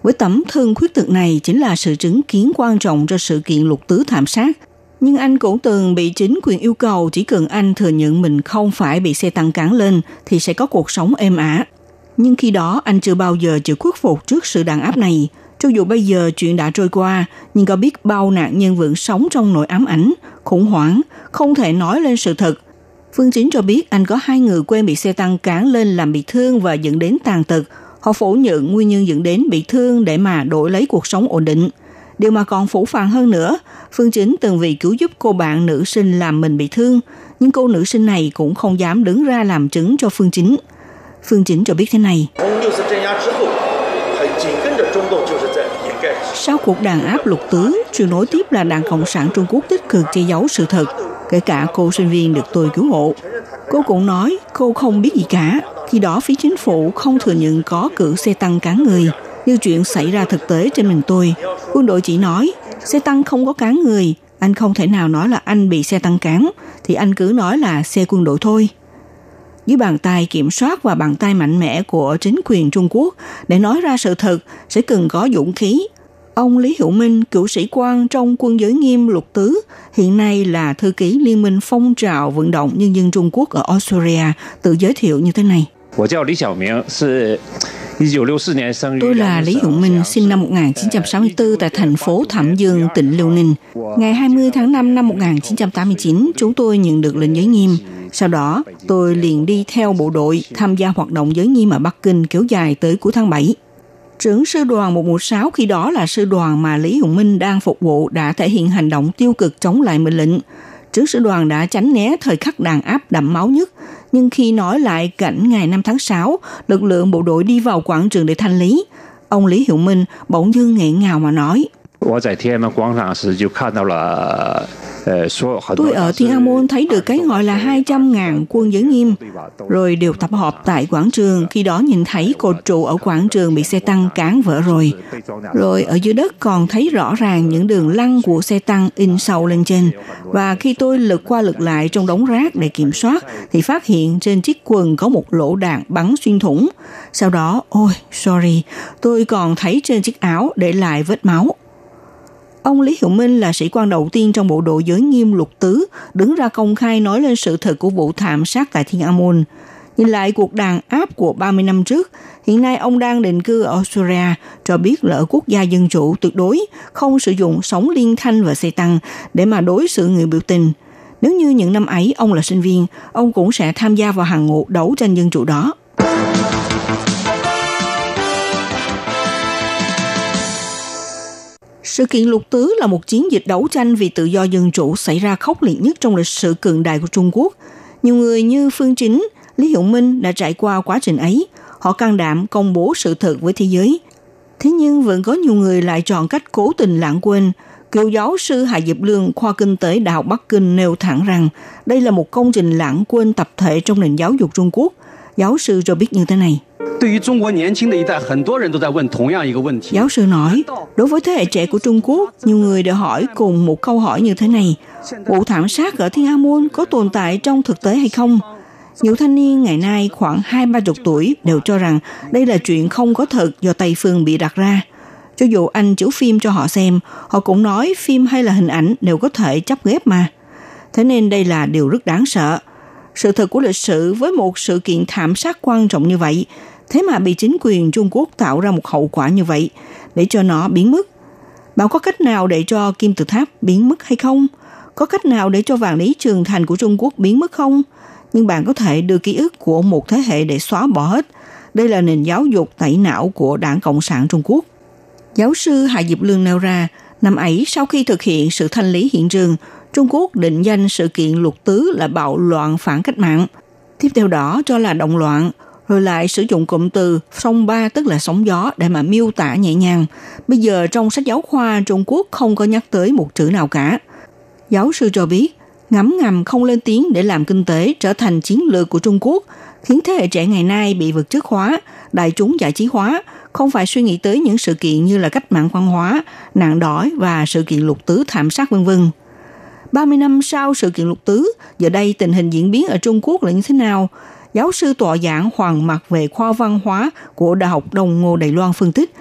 Với tấm thân khuyết tật này chính là sự chứng kiến quan trọng cho sự kiện lục tứ thảm sát. Nhưng anh cũng từng bị chính quyền yêu cầu chỉ cần anh thừa nhận mình không phải bị xe tăng cán lên thì sẽ có cuộc sống êm ả. Nhưng khi đó anh chưa bao giờ chịu khuất phục trước sự đàn áp này. Cho dù bây giờ chuyện đã trôi qua, nhưng có biết bao nạn nhân vẫn sống trong nỗi ám ảnh, khủng hoảng, không thể nói lên sự thật. Phương Chính cho biết anh có hai người quen bị xe tăng cán lên làm bị thương và dẫn đến tàn tật. Họ phủ nhận nguyên nhân dẫn đến bị thương để mà đổi lấy cuộc sống ổn định. Điều mà còn phủ phàng hơn nữa, Phương Chính từng vì cứu giúp cô bạn nữ sinh làm mình bị thương, nhưng cô nữ sinh này cũng không dám đứng ra làm chứng cho Phương Chính. Phương Chính cho biết thế này. Sau cuộc đàn áp lục tứ, chuyện nối tiếp là Đảng Cộng sản Trung Quốc tích cực che giấu sự thật, kể cả cô sinh viên được tôi cứu hộ. Cô cũng nói cô không biết gì cả, khi đó phía chính phủ không thừa nhận có cử xe tăng cán người, như chuyện xảy ra thực tế trên mình tôi. Quân đội chỉ nói, xe tăng không có cán người, anh không thể nào nói là anh bị xe tăng cán, thì anh cứ nói là xe quân đội thôi dưới bàn tay kiểm soát và bàn tay mạnh mẽ của chính quyền Trung Quốc để nói ra sự thật sẽ cần có dũng khí. Ông Lý Hữu Minh, cựu sĩ quan trong quân giới nghiêm luật tứ, hiện nay là thư ký Liên minh phong trào vận động nhân dân Trung Quốc ở Australia, tự giới thiệu như thế này. Tôi là Lý Hữu Minh, sinh năm 1964 tại thành phố Thẩm Dương, tỉnh Liêu Ninh. Ngày 20 tháng 5 năm 1989, chúng tôi nhận được lệnh giới nghiêm. Sau đó, tôi liền đi theo bộ đội tham gia hoạt động giới nghiêm ở Bắc Kinh kéo dài tới cuối tháng 7. Trưởng sư đoàn 116 khi đó là sư đoàn mà Lý Hữu Minh đang phục vụ đã thể hiện hành động tiêu cực chống lại mệnh lệnh. Trưởng sư đoàn đã tránh né thời khắc đàn áp đậm máu nhất, nhưng khi nói lại cảnh ngày 5 tháng 6, lực lượng bộ đội đi vào quảng trường để thanh lý, ông Lý Hiệu Minh bỗng dưng nghẹn ngào mà nói. 我在天安门广场时就看到了 呃，所有很多 Tôi ở Thiên An Môn thấy được cái gọi là 200.000 quân giới nghiêm, rồi đều tập hợp tại quảng trường. Khi đó nhìn thấy cột trụ ở quảng trường bị xe tăng cán vỡ rồi. Rồi ở dưới đất còn thấy rõ ràng những đường lăn của xe tăng in sâu lên trên. Và khi tôi lật qua lật lại trong đống rác để kiểm soát, thì phát hiện trên chiếc quần có một lỗ đạn bắn xuyên thủng. Sau đó, ôi, sorry, tôi còn thấy trên chiếc áo để lại vết máu. Ông Lý Hiệu Minh là sĩ quan đầu tiên trong bộ đội giới nghiêm lục tứ, đứng ra công khai nói lên sự thật của vụ thảm sát tại Thiên An Môn. Nhìn lại cuộc đàn áp của 30 năm trước, hiện nay ông đang định cư ở Australia, cho biết là ở quốc gia dân chủ tuyệt đối, không sử dụng sóng liên thanh và xe tăng để mà đối xử người biểu tình. Nếu như những năm ấy ông là sinh viên, ông cũng sẽ tham gia vào hàng ngũ đấu tranh dân chủ đó. Sự kiện lục tứ là một chiến dịch đấu tranh vì tự do dân chủ xảy ra khốc liệt nhất trong lịch sử cường đại của Trung Quốc. Nhiều người như Phương Chính, Lý Hiệu Minh đã trải qua quá trình ấy. Họ can đảm công bố sự thật với thế giới. Thế nhưng vẫn có nhiều người lại chọn cách cố tình lãng quên. Cựu giáo sư Hà Diệp Lương, khoa kinh tế Đại học Bắc Kinh nêu thẳng rằng đây là một công trình lãng quên tập thể trong nền giáo dục Trung Quốc. Giáo sư Robert như thế này. Giáo sư nói, đối với thế hệ trẻ của Trung Quốc, nhiều người đều hỏi cùng một câu hỏi như thế này. Vụ thảm sát ở Thiên An Môn có tồn tại trong thực tế hay không? Nhiều thanh niên ngày nay khoảng 2-30 tuổi đều cho rằng đây là chuyện không có thật do Tây Phương bị đặt ra. Cho dù anh chiếu phim cho họ xem, họ cũng nói phim hay là hình ảnh đều có thể chấp ghép mà. Thế nên đây là điều rất đáng sợ. Sự thật của lịch sử với một sự kiện thảm sát quan trọng như vậy, thế mà bị chính quyền Trung Quốc tạo ra một hậu quả như vậy để cho nó biến mất. Bạn có cách nào để cho kim tự tháp biến mất hay không? Có cách nào để cho vàng lý trường thành của Trung Quốc biến mất không? Nhưng bạn có thể đưa ký ức của một thế hệ để xóa bỏ hết. Đây là nền giáo dục tẩy não của Đảng Cộng sản Trung Quốc. Giáo sư Hạ Diệp Lương nêu ra, năm ấy sau khi thực hiện sự thanh lý hiện trường, Trung Quốc định danh sự kiện lục tứ là bạo loạn phản cách mạng. Tiếp theo đó cho là động loạn, rồi lại sử dụng cụm từ sông ba tức là sóng gió để mà miêu tả nhẹ nhàng. Bây giờ trong sách giáo khoa Trung Quốc không có nhắc tới một chữ nào cả. Giáo sư cho biết, ngấm ngầm không lên tiếng để làm kinh tế trở thành chiến lược của Trung Quốc, khiến thế hệ trẻ ngày nay bị vật chất hóa, đại chúng giải trí hóa, không phải suy nghĩ tới những sự kiện như là cách mạng văn hóa, nạn đói và sự kiện lục tứ thảm sát vân vân. 30 năm sau sự kiện lục tứ, giờ đây tình hình diễn biến ở Trung Quốc là như thế nào? Giáo sư tọa giảng Hoàng Mặc về khoa văn hóa của Đại học Đồng Ngô Đài Loan phân tích,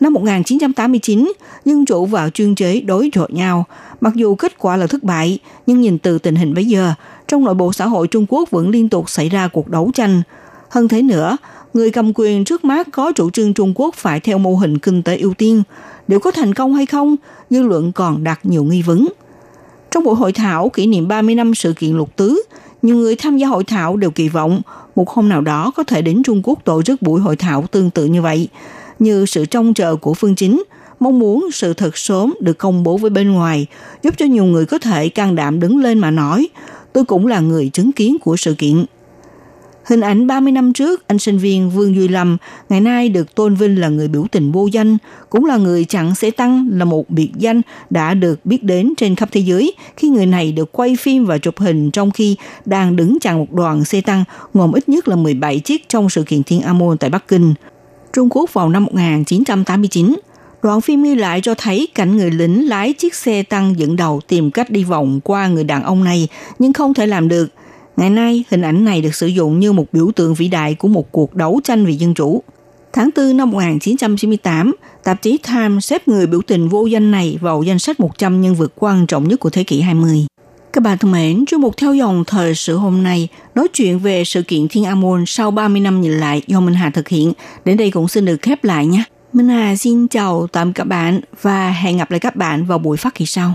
năm 1989, dân chủ và chuyên chế đối chọi nhau. Mặc dù kết quả là thất bại, nhưng nhìn từ tình hình bây giờ, trong nội bộ xã hội Trung Quốc vẫn liên tục xảy ra cuộc đấu tranh. Hơn thế nữa, người cầm quyền trước mắt có chủ trương Trung Quốc phải theo mô hình kinh tế ưu tiên. Liệu có thành công hay không? Dư luận còn đặt nhiều nghi vấn. Trong buổi hội thảo kỷ niệm 30 năm sự kiện lục tứ, nhiều người tham gia hội thảo đều kỳ vọng một hôm nào đó có thể đến Trung Quốc tổ chức buổi hội thảo tương tự như vậy, như sự trông chờ của phương chính, mong muốn sự thật sớm được công bố với bên ngoài, giúp cho nhiều người có thể can đảm đứng lên mà nói, tôi cũng là người chứng kiến của sự kiện. Hình ảnh 30 năm trước, anh sinh viên Vương Duy Lâm ngày nay được tôn vinh là người biểu tình vô danh, cũng là người chặn xe tăng là một biệt danh đã được biết đến trên khắp thế giới khi người này được quay phim và chụp hình trong khi đang đứng chặn một đoàn xe tăng gồm ít nhất là 17 chiếc trong sự kiện Thiên An Môn tại Bắc Kinh. Trung Quốc vào năm 1989, Đoạn phim ghi lại cho thấy cảnh người lính lái chiếc xe tăng dẫn đầu tìm cách đi vòng qua người đàn ông này nhưng không thể làm được. Ngày nay, hình ảnh này được sử dụng như một biểu tượng vĩ đại của một cuộc đấu tranh vì dân chủ. Tháng 4 năm 1998, tạp chí Time xếp người biểu tình vô danh này vào danh sách 100 nhân vật quan trọng nhất của thế kỷ 20. Các bạn thân mến, trong mục theo dòng thời sự hôm nay, nói chuyện về sự kiện Thiên An Môn sau 30 năm nhìn lại do Minh Hà thực hiện, đến đây cũng xin được khép lại nhé. Minh Hà xin chào tạm các bạn và hẹn gặp lại các bạn vào buổi phát kỳ sau.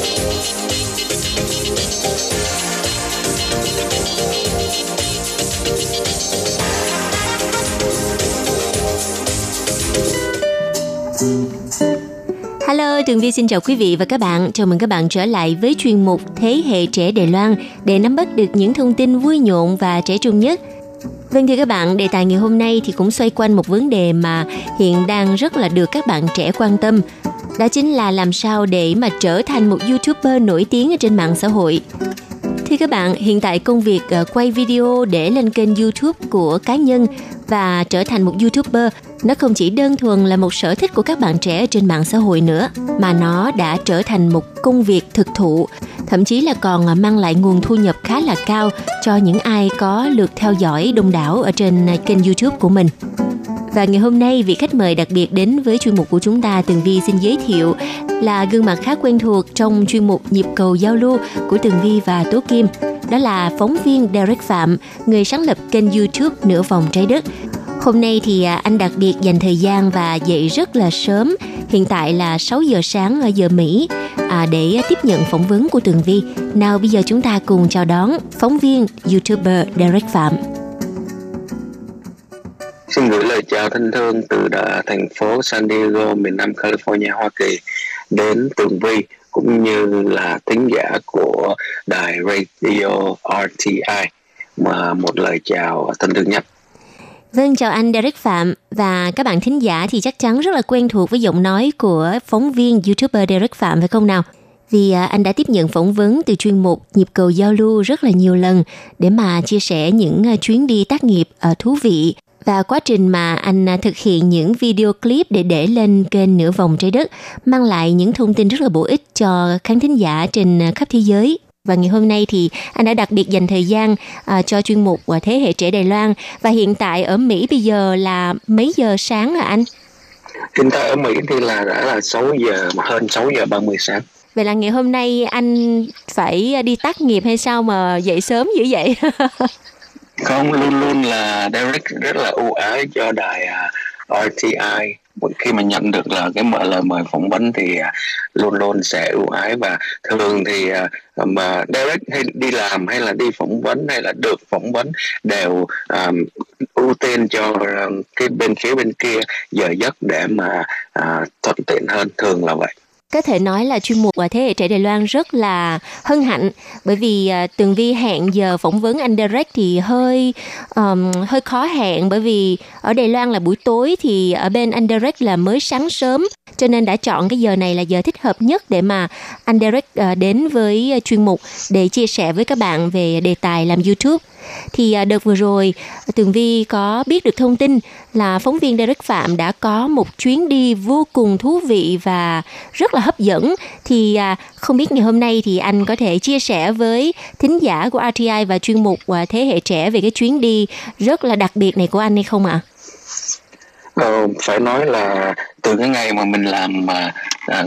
Tường Vi xin chào quý vị và các bạn. Chào mừng các bạn trở lại với chuyên mục Thế hệ trẻ Đài Loan để nắm bắt được những thông tin vui nhộn và trẻ trung nhất. Vâng thưa các bạn, đề tài ngày hôm nay thì cũng xoay quanh một vấn đề mà hiện đang rất là được các bạn trẻ quan tâm. Đó chính là làm sao để mà trở thành một YouTuber nổi tiếng ở trên mạng xã hội. Thưa các bạn, hiện tại công việc ờ, quay video để lên kênh YouTube của cá nhân và trở thành một YouTuber nó không chỉ đơn thuần là một sở thích của các bạn trẻ trên mạng xã hội nữa mà nó đã trở thành một công việc thực thụ thậm chí là còn à, mang lại nguồn thu nhập khá là cao cho những ai có lượt theo dõi đông đảo ở trên à, kênh YouTube của mình. Và ngày hôm nay vị khách mời đặc biệt đến với chuyên mục của chúng ta Tường Vi xin giới thiệu là gương mặt khá quen thuộc trong chuyên mục nhịp cầu giao lưu của Tường Vi và Tố Kim. Đó là phóng viên Derek Phạm, người sáng lập kênh YouTube Nửa vòng trái đất. Hôm nay thì à, anh đặc biệt dành thời gian và dậy rất là sớm, hiện tại là 6 giờ sáng ở giờ Mỹ à, để tiếp nhận phỏng vấn của Tường Vi. Nào bây giờ chúng ta cùng chào đón phóng viên YouTuber Derek Phạm. Xin gửi lời chào thân thương từ thành phố San Diego, miền Nam California, Hoa Kỳ đến Tường Vi cũng như là thính giả của đài radio RTI mà một lời chào thân thương nhất. Vâng, chào anh Derek Phạm. Và các bạn thính giả thì chắc chắn rất là quen thuộc với giọng nói của phóng viên YouTuber Derek Phạm phải không nào? Vì à, anh đã tiếp nhận phỏng vấn từ chuyên mục nhịp cầu giao lưu rất là nhiều lần để mà chia sẻ những à, chuyến đi tác nghiệp ở thú vị. Và quá trình mà anh à, thực hiện những video clip để để lên kênh nửa vòng trái đất mang lại những thông tin rất là bổ ích cho khán thính giả trên khắp thế giới và ngày hôm nay thì anh đã đặc biệt dành thời gian à, cho chuyên mục của thế hệ trẻ Đài Loan và hiện tại ở Mỹ bây giờ là mấy giờ sáng hả anh? Hiện tại ở Mỹ thì là đã là 6 giờ hơn 6 giờ 30 sáng. Vậy là ngày hôm nay anh phải đi tác nghiệp hay sao mà dậy sớm dữ vậy? Không, luôn luôn là Derek rất là ưu ái cho đài uh, RTI khi mà nhận được là cái mở lời mời phỏng vấn thì à, luôn luôn sẽ ưu ái và thường thì à, mà direct hay đi làm hay là đi phỏng vấn hay là được phỏng vấn đều um, ưu tiên cho cái bên phía bên kia giờ giấc để mà uh, thuận tiện hơn thường là vậy có thể nói là chuyên mục thế hệ trẻ Đài Loan rất là hân hạnh bởi vì uh, Tường Vi hẹn giờ phỏng vấn anh Derek thì hơi um, hơi khó hẹn bởi vì ở Đài Loan là buổi tối thì ở bên anh Derek là mới sáng sớm cho nên đã chọn cái giờ này là giờ thích hợp nhất để mà anh Derek ờ, đến với ờ, chuyên mục để chia sẻ với các bạn về đề tài làm YouTube thì ờ, đợt vừa rồi, Tường Vi có biết được thông tin là phóng viên Derek Phạm đã có một chuyến đi vô cùng thú vị và rất là hấp dẫn thì à, không biết ngày hôm nay thì anh có thể chia sẻ với thính giả của RTI và chuyên mục thế hệ trẻ về cái chuyến đi rất là đặc biệt này của anh hay không ạ? À? Ờ, phải nói là từ cái ngày mà mình làm mà à,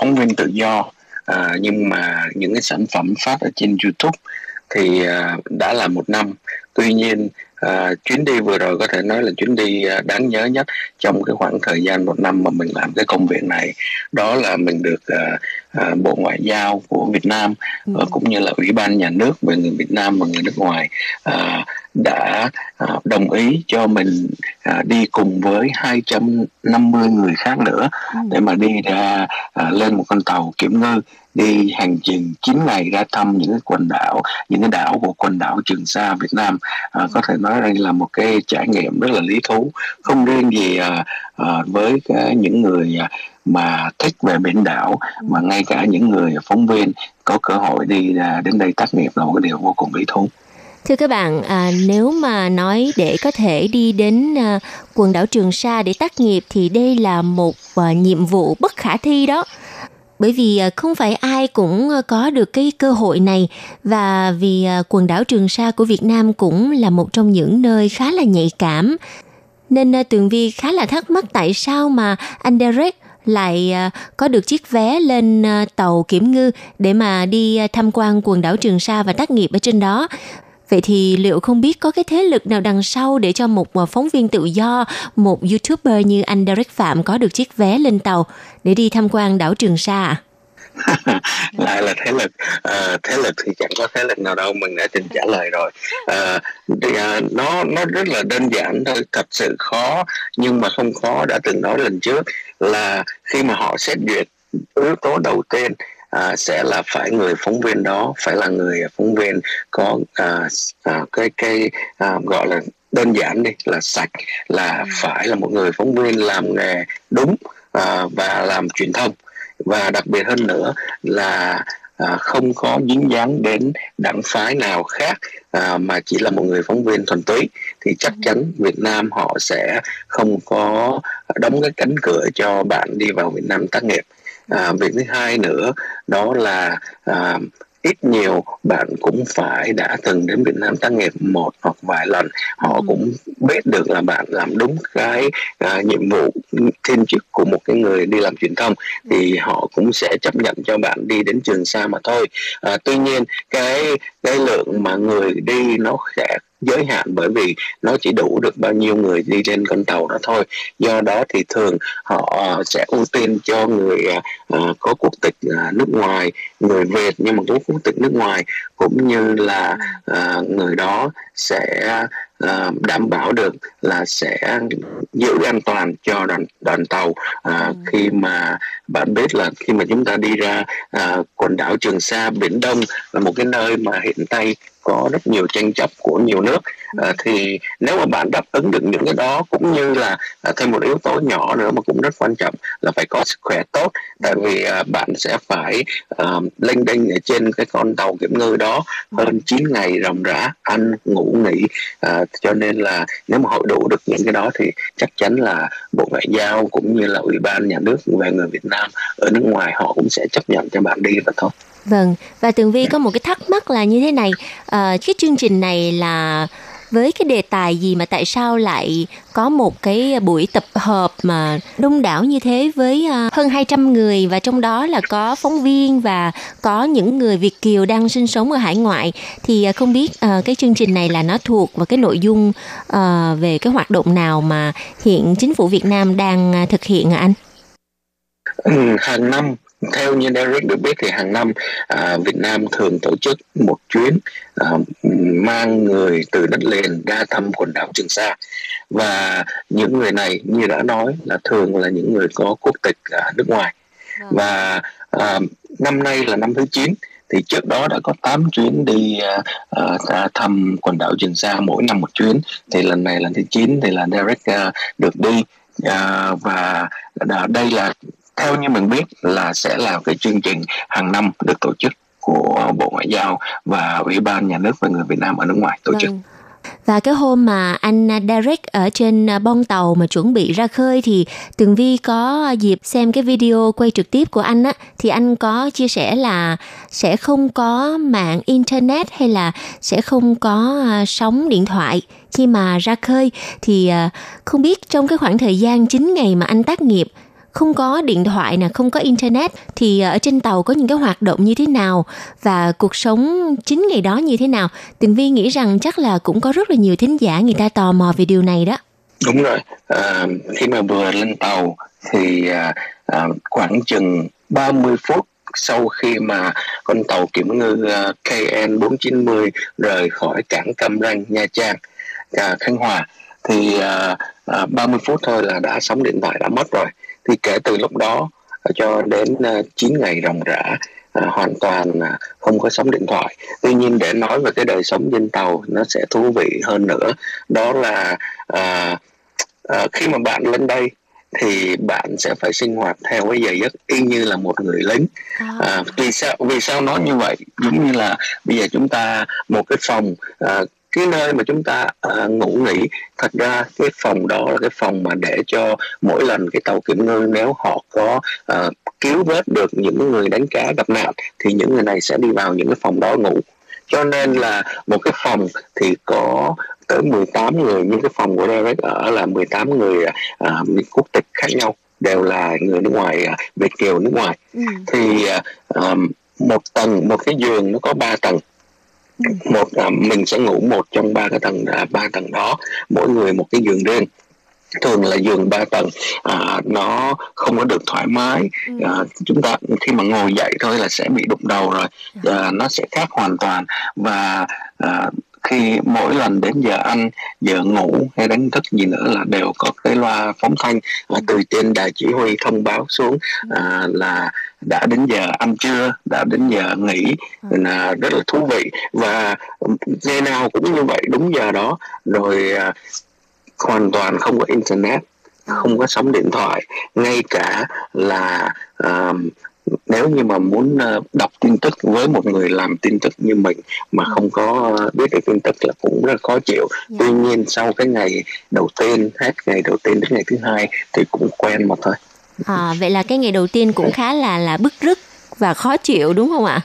phóng viên tự do à, nhưng mà những cái sản phẩm phát ở trên YouTube thì à, đã là một năm. Tuy nhiên à, chuyến đi vừa rồi có thể nói là chuyến đi à, đáng nhớ nhất trong cái khoảng thời gian một năm mà mình làm cái công việc này đó là mình được à, à, bộ ngoại giao của Việt Nam ừ. và cũng như là ủy ban nhà nước về người Việt Nam và người nước ngoài à, đã à, đồng ý cho mình à, đi cùng với 250 người khác nữa ừ. để mà đi ra à, lên một con tàu kiểm ngư đi hành trình 9 ngày ra thăm những cái quần đảo những cái đảo của quần đảo Trường Sa Việt Nam. À, có thể nói đây là một cái trải nghiệm rất là lý thú. Không riêng gì à, à, với cái, những người à, mà thích về biển đảo mà ngay cả những người phóng viên có cơ hội đi à, đến đây tác nghiệp là một cái điều vô cùng lý thú. Thưa các bạn, à, nếu mà nói để có thể đi đến à, quần đảo Trường Sa để tác nghiệp thì đây là một à, nhiệm vụ bất khả thi đó. Bởi vì à, không phải ai cũng à, có được cái cơ hội này và vì à, quần đảo Trường Sa của Việt Nam cũng là một trong những nơi khá là nhạy cảm. Nên Tường Vi khá là thắc mắc tại sao mà anh Derek lại có được chiếc vé lên tàu kiểm ngư để mà đi tham quan quần đảo Trường Sa và tác nghiệp ở trên đó. Vậy thì liệu không biết có cái thế lực nào đằng sau để cho một phóng viên tự do, một YouTuber như anh Derek Phạm có được chiếc vé lên tàu để đi tham quan đảo Trường Sa ạ? lại là thế lực Ờ, thế lực thì chẳng có thế lực nào đâu mình đã trình trả lời rồi Ờ, thì, à, nó nó rất là đơn giản thôi thật sự khó nhưng mà không khó đã từng nói lần trước là khi mà họ xét duyệt yếu tố đầu tiên à, sẽ là phải người phóng viên đó phải là người phóng viên có à, à, cái cái à, gọi là đơn giản đi là sạch là phải là một người phóng viên làm nghề đúng à, và làm truyền thông. Và đặc biệt hơn nữa là à, không có dính dáng đến đảng phái nào khác à, mà chỉ là một người phóng viên thuần túy thì chắc chắn Việt Nam họ sẽ không có đóng cái cánh cửa cho bạn đi vào Việt Nam tác nghiệp. À, việc thứ hai nữa đó là à, ít nhiều bạn cũng phải đã từng đến Việt Nam tác nghiệp một hoặc vài lần. Họ cũng biết được là bạn làm đúng cái à, nhiệm vụ thiên chức của một cái người đi làm truyền thông thì họ cũng sẽ chấp nhận cho bạn đi đến Trường Sa mà thôi. À, tuy nhiên cái cái lượng mà người đi nó sẽ giới hạn bởi vì nó chỉ đủ được bao nhiêu người đi trên con tàu đó thôi. Do đó thì thường họ sẽ ưu tiên cho người à, à, có quốc tịch nước ngoài người Việt nhưng mà có quốc tịch nước ngoài cũng như là người đó sẽ đảm bảo được là sẽ giữ an toàn cho đoàn đoàn tàu. À, khi mà bạn biết là khi mà chúng ta đi ra à, quần đảo Trường Sa biển Đông là một cái nơi mà hiện nay có rất nhiều tranh chấp của nhiều nước. À, thì nếu mà bạn đáp ứng được những cái đó cũng như là à, thêm một yếu tố nhỏ nữa mà cũng rất quan trọng là phải có sức khỏe tốt. Tại vì à, bạn sẽ phải à, lênh đênh ở trên cái con tàu kiểm ngư đó hơn 9 ngày ròng rã ăn ngủ nghỉ. À, cho nên là nếu mà hội đủ được những cái đó thì chắc chắn là bộ ngoại giao cũng như là ủy ban nhà nước về người Việt Nam ở nước ngoài họ cũng sẽ chấp nhận cho bạn đi và thôi Vâng, và Tường Vi có một cái thắc mắc là như thế này, à, cái chương trình này là với cái đề tài gì mà tại sao lại có một cái buổi tập hợp mà đông đảo như thế với ờ, hơn 200 người và trong đó là có phóng viên và có những người Việt kiều đang sinh sống ở hải ngoại thì ờ, không biết cái chương trình này là nó thuộc vào cái nội dung về cái hoạt động nào mà hiện chính phủ Việt Nam đang thực hiện hả anh? Ừ, hàng năm theo như Derek được biết thì hàng năm à, Việt Nam thường tổ chức một chuyến à, mang người từ đất liền ra thăm quần đảo Trường Sa. Và những người này như đã nói là thường là những người có quốc tịch à, nước ngoài. Và à, năm nay là năm thứ 9 thì trước đó đã có 8 chuyến đi uh, uh, thăm quần đảo Trường Sa mỗi năm một chuyến. Thì lần này lần thứ 9 thì là Derek uh, được đi uh, và đây là theo như mình biết là sẽ là cái chương trình hàng năm được tổ chức của Bộ Ngoại giao và Ủy ban Nhà nước về người Việt Nam ở nước ngoài tổ chức. Vâng. Và cái hôm mà anh Derek ở trên bong tàu mà chuẩn bị ra khơi thì Tường Vi có dịp xem cái video quay trực tiếp của anh á, thì anh có chia sẻ là sẽ không có mạng internet hay là sẽ không có à, sóng điện thoại khi mà ra khơi thì à, không biết trong cái khoảng thời gian 9 ngày mà anh tác nghiệp không có điện thoại nè, không có internet thì ở trên tàu có những cái hoạt động như thế nào và cuộc sống chính ngày đó như thế nào? Tình Vi nghĩ rằng chắc là cũng có rất là nhiều thính giả người ta tò mò về điều này đó. Đúng rồi, à, khi mà vừa lên tàu thì à, à, khoảng chừng 30 phút sau khi mà con tàu kiểm ngư à, KN 490 rời khỏi cảng Cam Ranh, Nha Trang, à, Khánh Hòa thì à, à, 30 phút thôi là đã sóng điện thoại đã mất rồi thì kể từ lúc đó cho đến uh, 9 ngày ròng rã à, hoàn toàn không có sóng điện thoại. Tuy nhiên để nói về cái đời sống trên tàu nó sẽ thú vị hơn nữa. Đó là à, à, khi mà bạn lên đây thì bạn sẽ phải sinh hoạt theo cái giờ giấc y như là một người lính. À, vì sao vì sao nói như vậy? Giống như là bây giờ chúng ta một cái phòng à, cái nơi mà chúng ta à, ngủ nghỉ thật ra cái phòng đó là cái phòng mà để cho mỗi lần cái tàu kiểm ngư nếu họ có à, cứu vớt được những người đánh cá gặp nạn thì những người này sẽ đi vào những cái phòng đó ngủ. Cho nên là một cái phòng thì có tới 18 người nhưng cái phòng của Derek ở là 18 người à, quốc tịch khác nhau đều là người nước ngoài à, Việt kiều nước ngoài. Ừ. thì à, một tầng một cái giường nó có ba tầng một à, mình sẽ ngủ một trong ba cái tầng à, ba tầng đó. Mỗi người một cái giường riêng. Thường là giường ba tầng. À, nó không có được thoải mái. À, chúng ta khi mà ngồi dậy thôi là sẽ bị đụng đầu rồi. À, nó sẽ khác hoàn toàn. Và à, khi mỗi lần đến giờ ăn giờ ngủ hay đánh thức gì nữa là đều có cái loa phóng thanh. À, từ trên đài chỉ huy thông báo xuống à, là đã đến giờ ăn trưa đã đến giờ nghỉ là rất là thú vị. Và ngày nào cũng như vậy đúng giờ đó. Rồi à, hoàn toàn không có internet không có sóng điện thoại. Ngay cả là à, nếu như mà muốn à, đọc tin tức với một người làm tin tức như mình mà không có biết được tin tức là cũng rất khó chịu. Tuy nhiên sau cái ngày đầu tiên hết ngày đầu tiên đến ngày thứ hai thì cũng quen một thôi À, vậy là cái ngày đầu tiên cũng khá là là bức rứt và khó chịu đúng không ạ?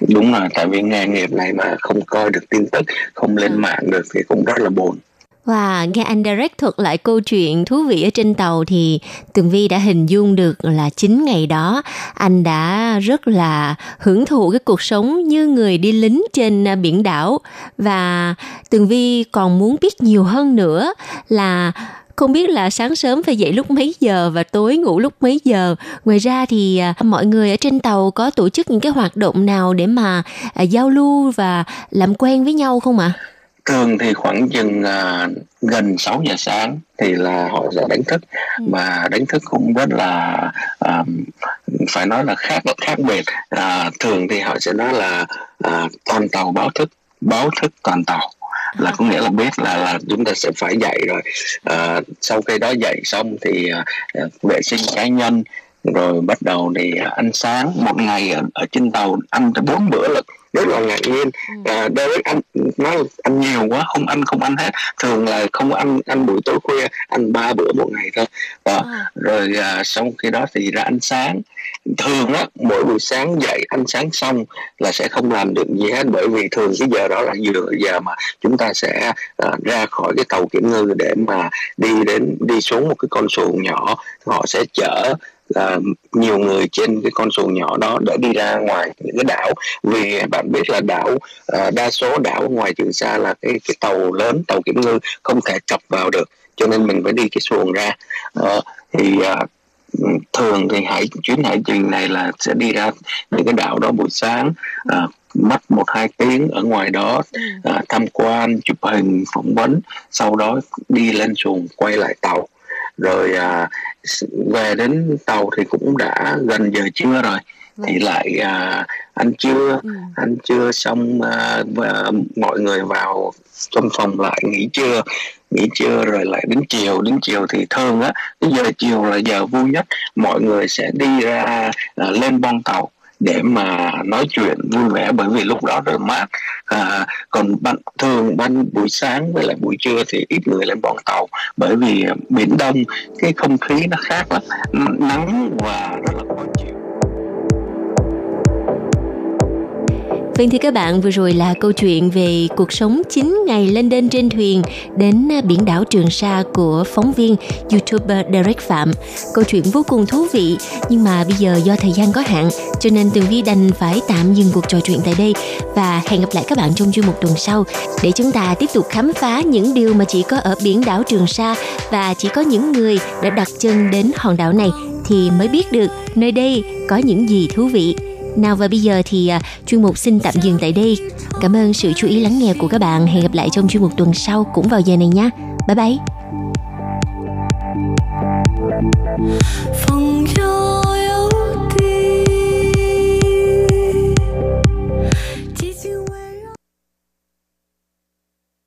đúng rồi tại vì nghề nghiệp này mà không coi được tin tức không lên mạng được thì cũng rất là buồn. Và nghe anh Derek thuật lại câu chuyện thú vị ở trên tàu thì Tường Vi đã hình dung được là chính ngày đó anh đã rất là hưởng thụ cái cuộc sống như người đi lính trên à, biển đảo. Và Tường Vi còn muốn biết nhiều hơn nữa là không biết là sáng sớm phải dậy lúc mấy giờ và tối ngủ lúc mấy giờ. Ngoài ra thì à, mọi người ở trên tàu có tổ chức những cái hoạt động nào để mà à, giao lưu và làm quen với nhau không ạ? thường thì khoảng chừng à, gần 6 giờ sáng thì là họ sẽ đánh thức và đánh thức cũng rất là à, phải nói là khác khác biệt à, thường thì họ sẽ nói là à, toàn tàu báo thức báo thức toàn tàu là có nghĩa là biết là là chúng ta sẽ phải dậy rồi. À, sau khi đó dậy xong thì à, à, vệ sinh cá nhân rồi bắt đầu thì à, ăn sáng. Một ngày ở, ở trên tàu ăn tới bốn bữa lận rất là ngạc nhiên. À, Derek ăn nói ăn nhiều quá không ăn không ăn hết. Thường là không ăn ăn buổi tối khuya ăn ba bữa một ngày thôi. Và rồi à, xong khi đó thì ra ăn sáng. Thường á mỗi buổi sáng dậy ăn sáng xong là sẽ không làm được gì hết. Bởi vì thường cái giờ đó là giờ giờ mà chúng ta sẽ à, ra khỏi cái tàu kiểm ngư để mà đi đến đi xuống một cái con xuồng nhỏ. Họ sẽ chở à, nhiều người trên cái con xuồng nhỏ đó để đi ra ngoài những cái đảo. Vì bạn biết là đảo à, đa số đảo ngoài trường sa là cái cái tàu lớn tàu kiểm ngư không thể cập vào được. Cho nên mình phải đi cái xuồng ra. Ờ, thì à, thường thì hải chuyến hải trình này là sẽ đi ra những cái đảo đó buổi sáng à, mất một hai tiếng ở ngoài đó à, tham quan chụp hình phỏng vấn sau đó đi lên xuồng quay lại tàu rồi à, về đến tàu thì cũng đã gần giờ trưa rồi. Thì lại à, ăn trưa. Ăn trưa xong à, và mọi người vào trong phòng lại nghỉ trưa. Nghỉ trưa rồi lại đến chiều. Đến chiều thì thường á. Cái giờ chiều là giờ vui nhất. Mọi người sẽ đi ra à, lên bon tàu để mà nói chuyện vui vẻ bởi vì lúc đó rất mát. À, còn ban thường ban buổi sáng với lại buổi trưa thì ít người lên bọn tàu bởi vì biển đông cái không khí nó khác lắm. Nắng và rất là khó chịu. Vâng thì các bạn, vừa rồi là câu chuyện về cuộc sống 9 ngày lên đên trên thuyền đến à, biển đảo Trường Sa của phóng viên YouTuber Derek Phạm. Câu chuyện vô cùng thú vị, nhưng mà bây giờ do thời gian có hạn, cho nên Tường Vi đành phải tạm dừng cuộc trò chuyện tại đây và hẹn gặp lại các bạn trong chuyên mục tuần sau để chúng ta tiếp tục khám phá những điều mà chỉ có ở biển đảo Trường Sa và chỉ có những người đã đặt chân đến hòn đảo này thì mới biết được nơi đây có những gì thú vị. Nào và bây giờ thì à, chuyên mục xin tạm dừng tại đây. Cảm ơn sự chú ý lắng nghe của các bạn. Hẹn gặp lại trong chuyên mục tuần sau cũng vào giờ này nhé. Bye bye. 风有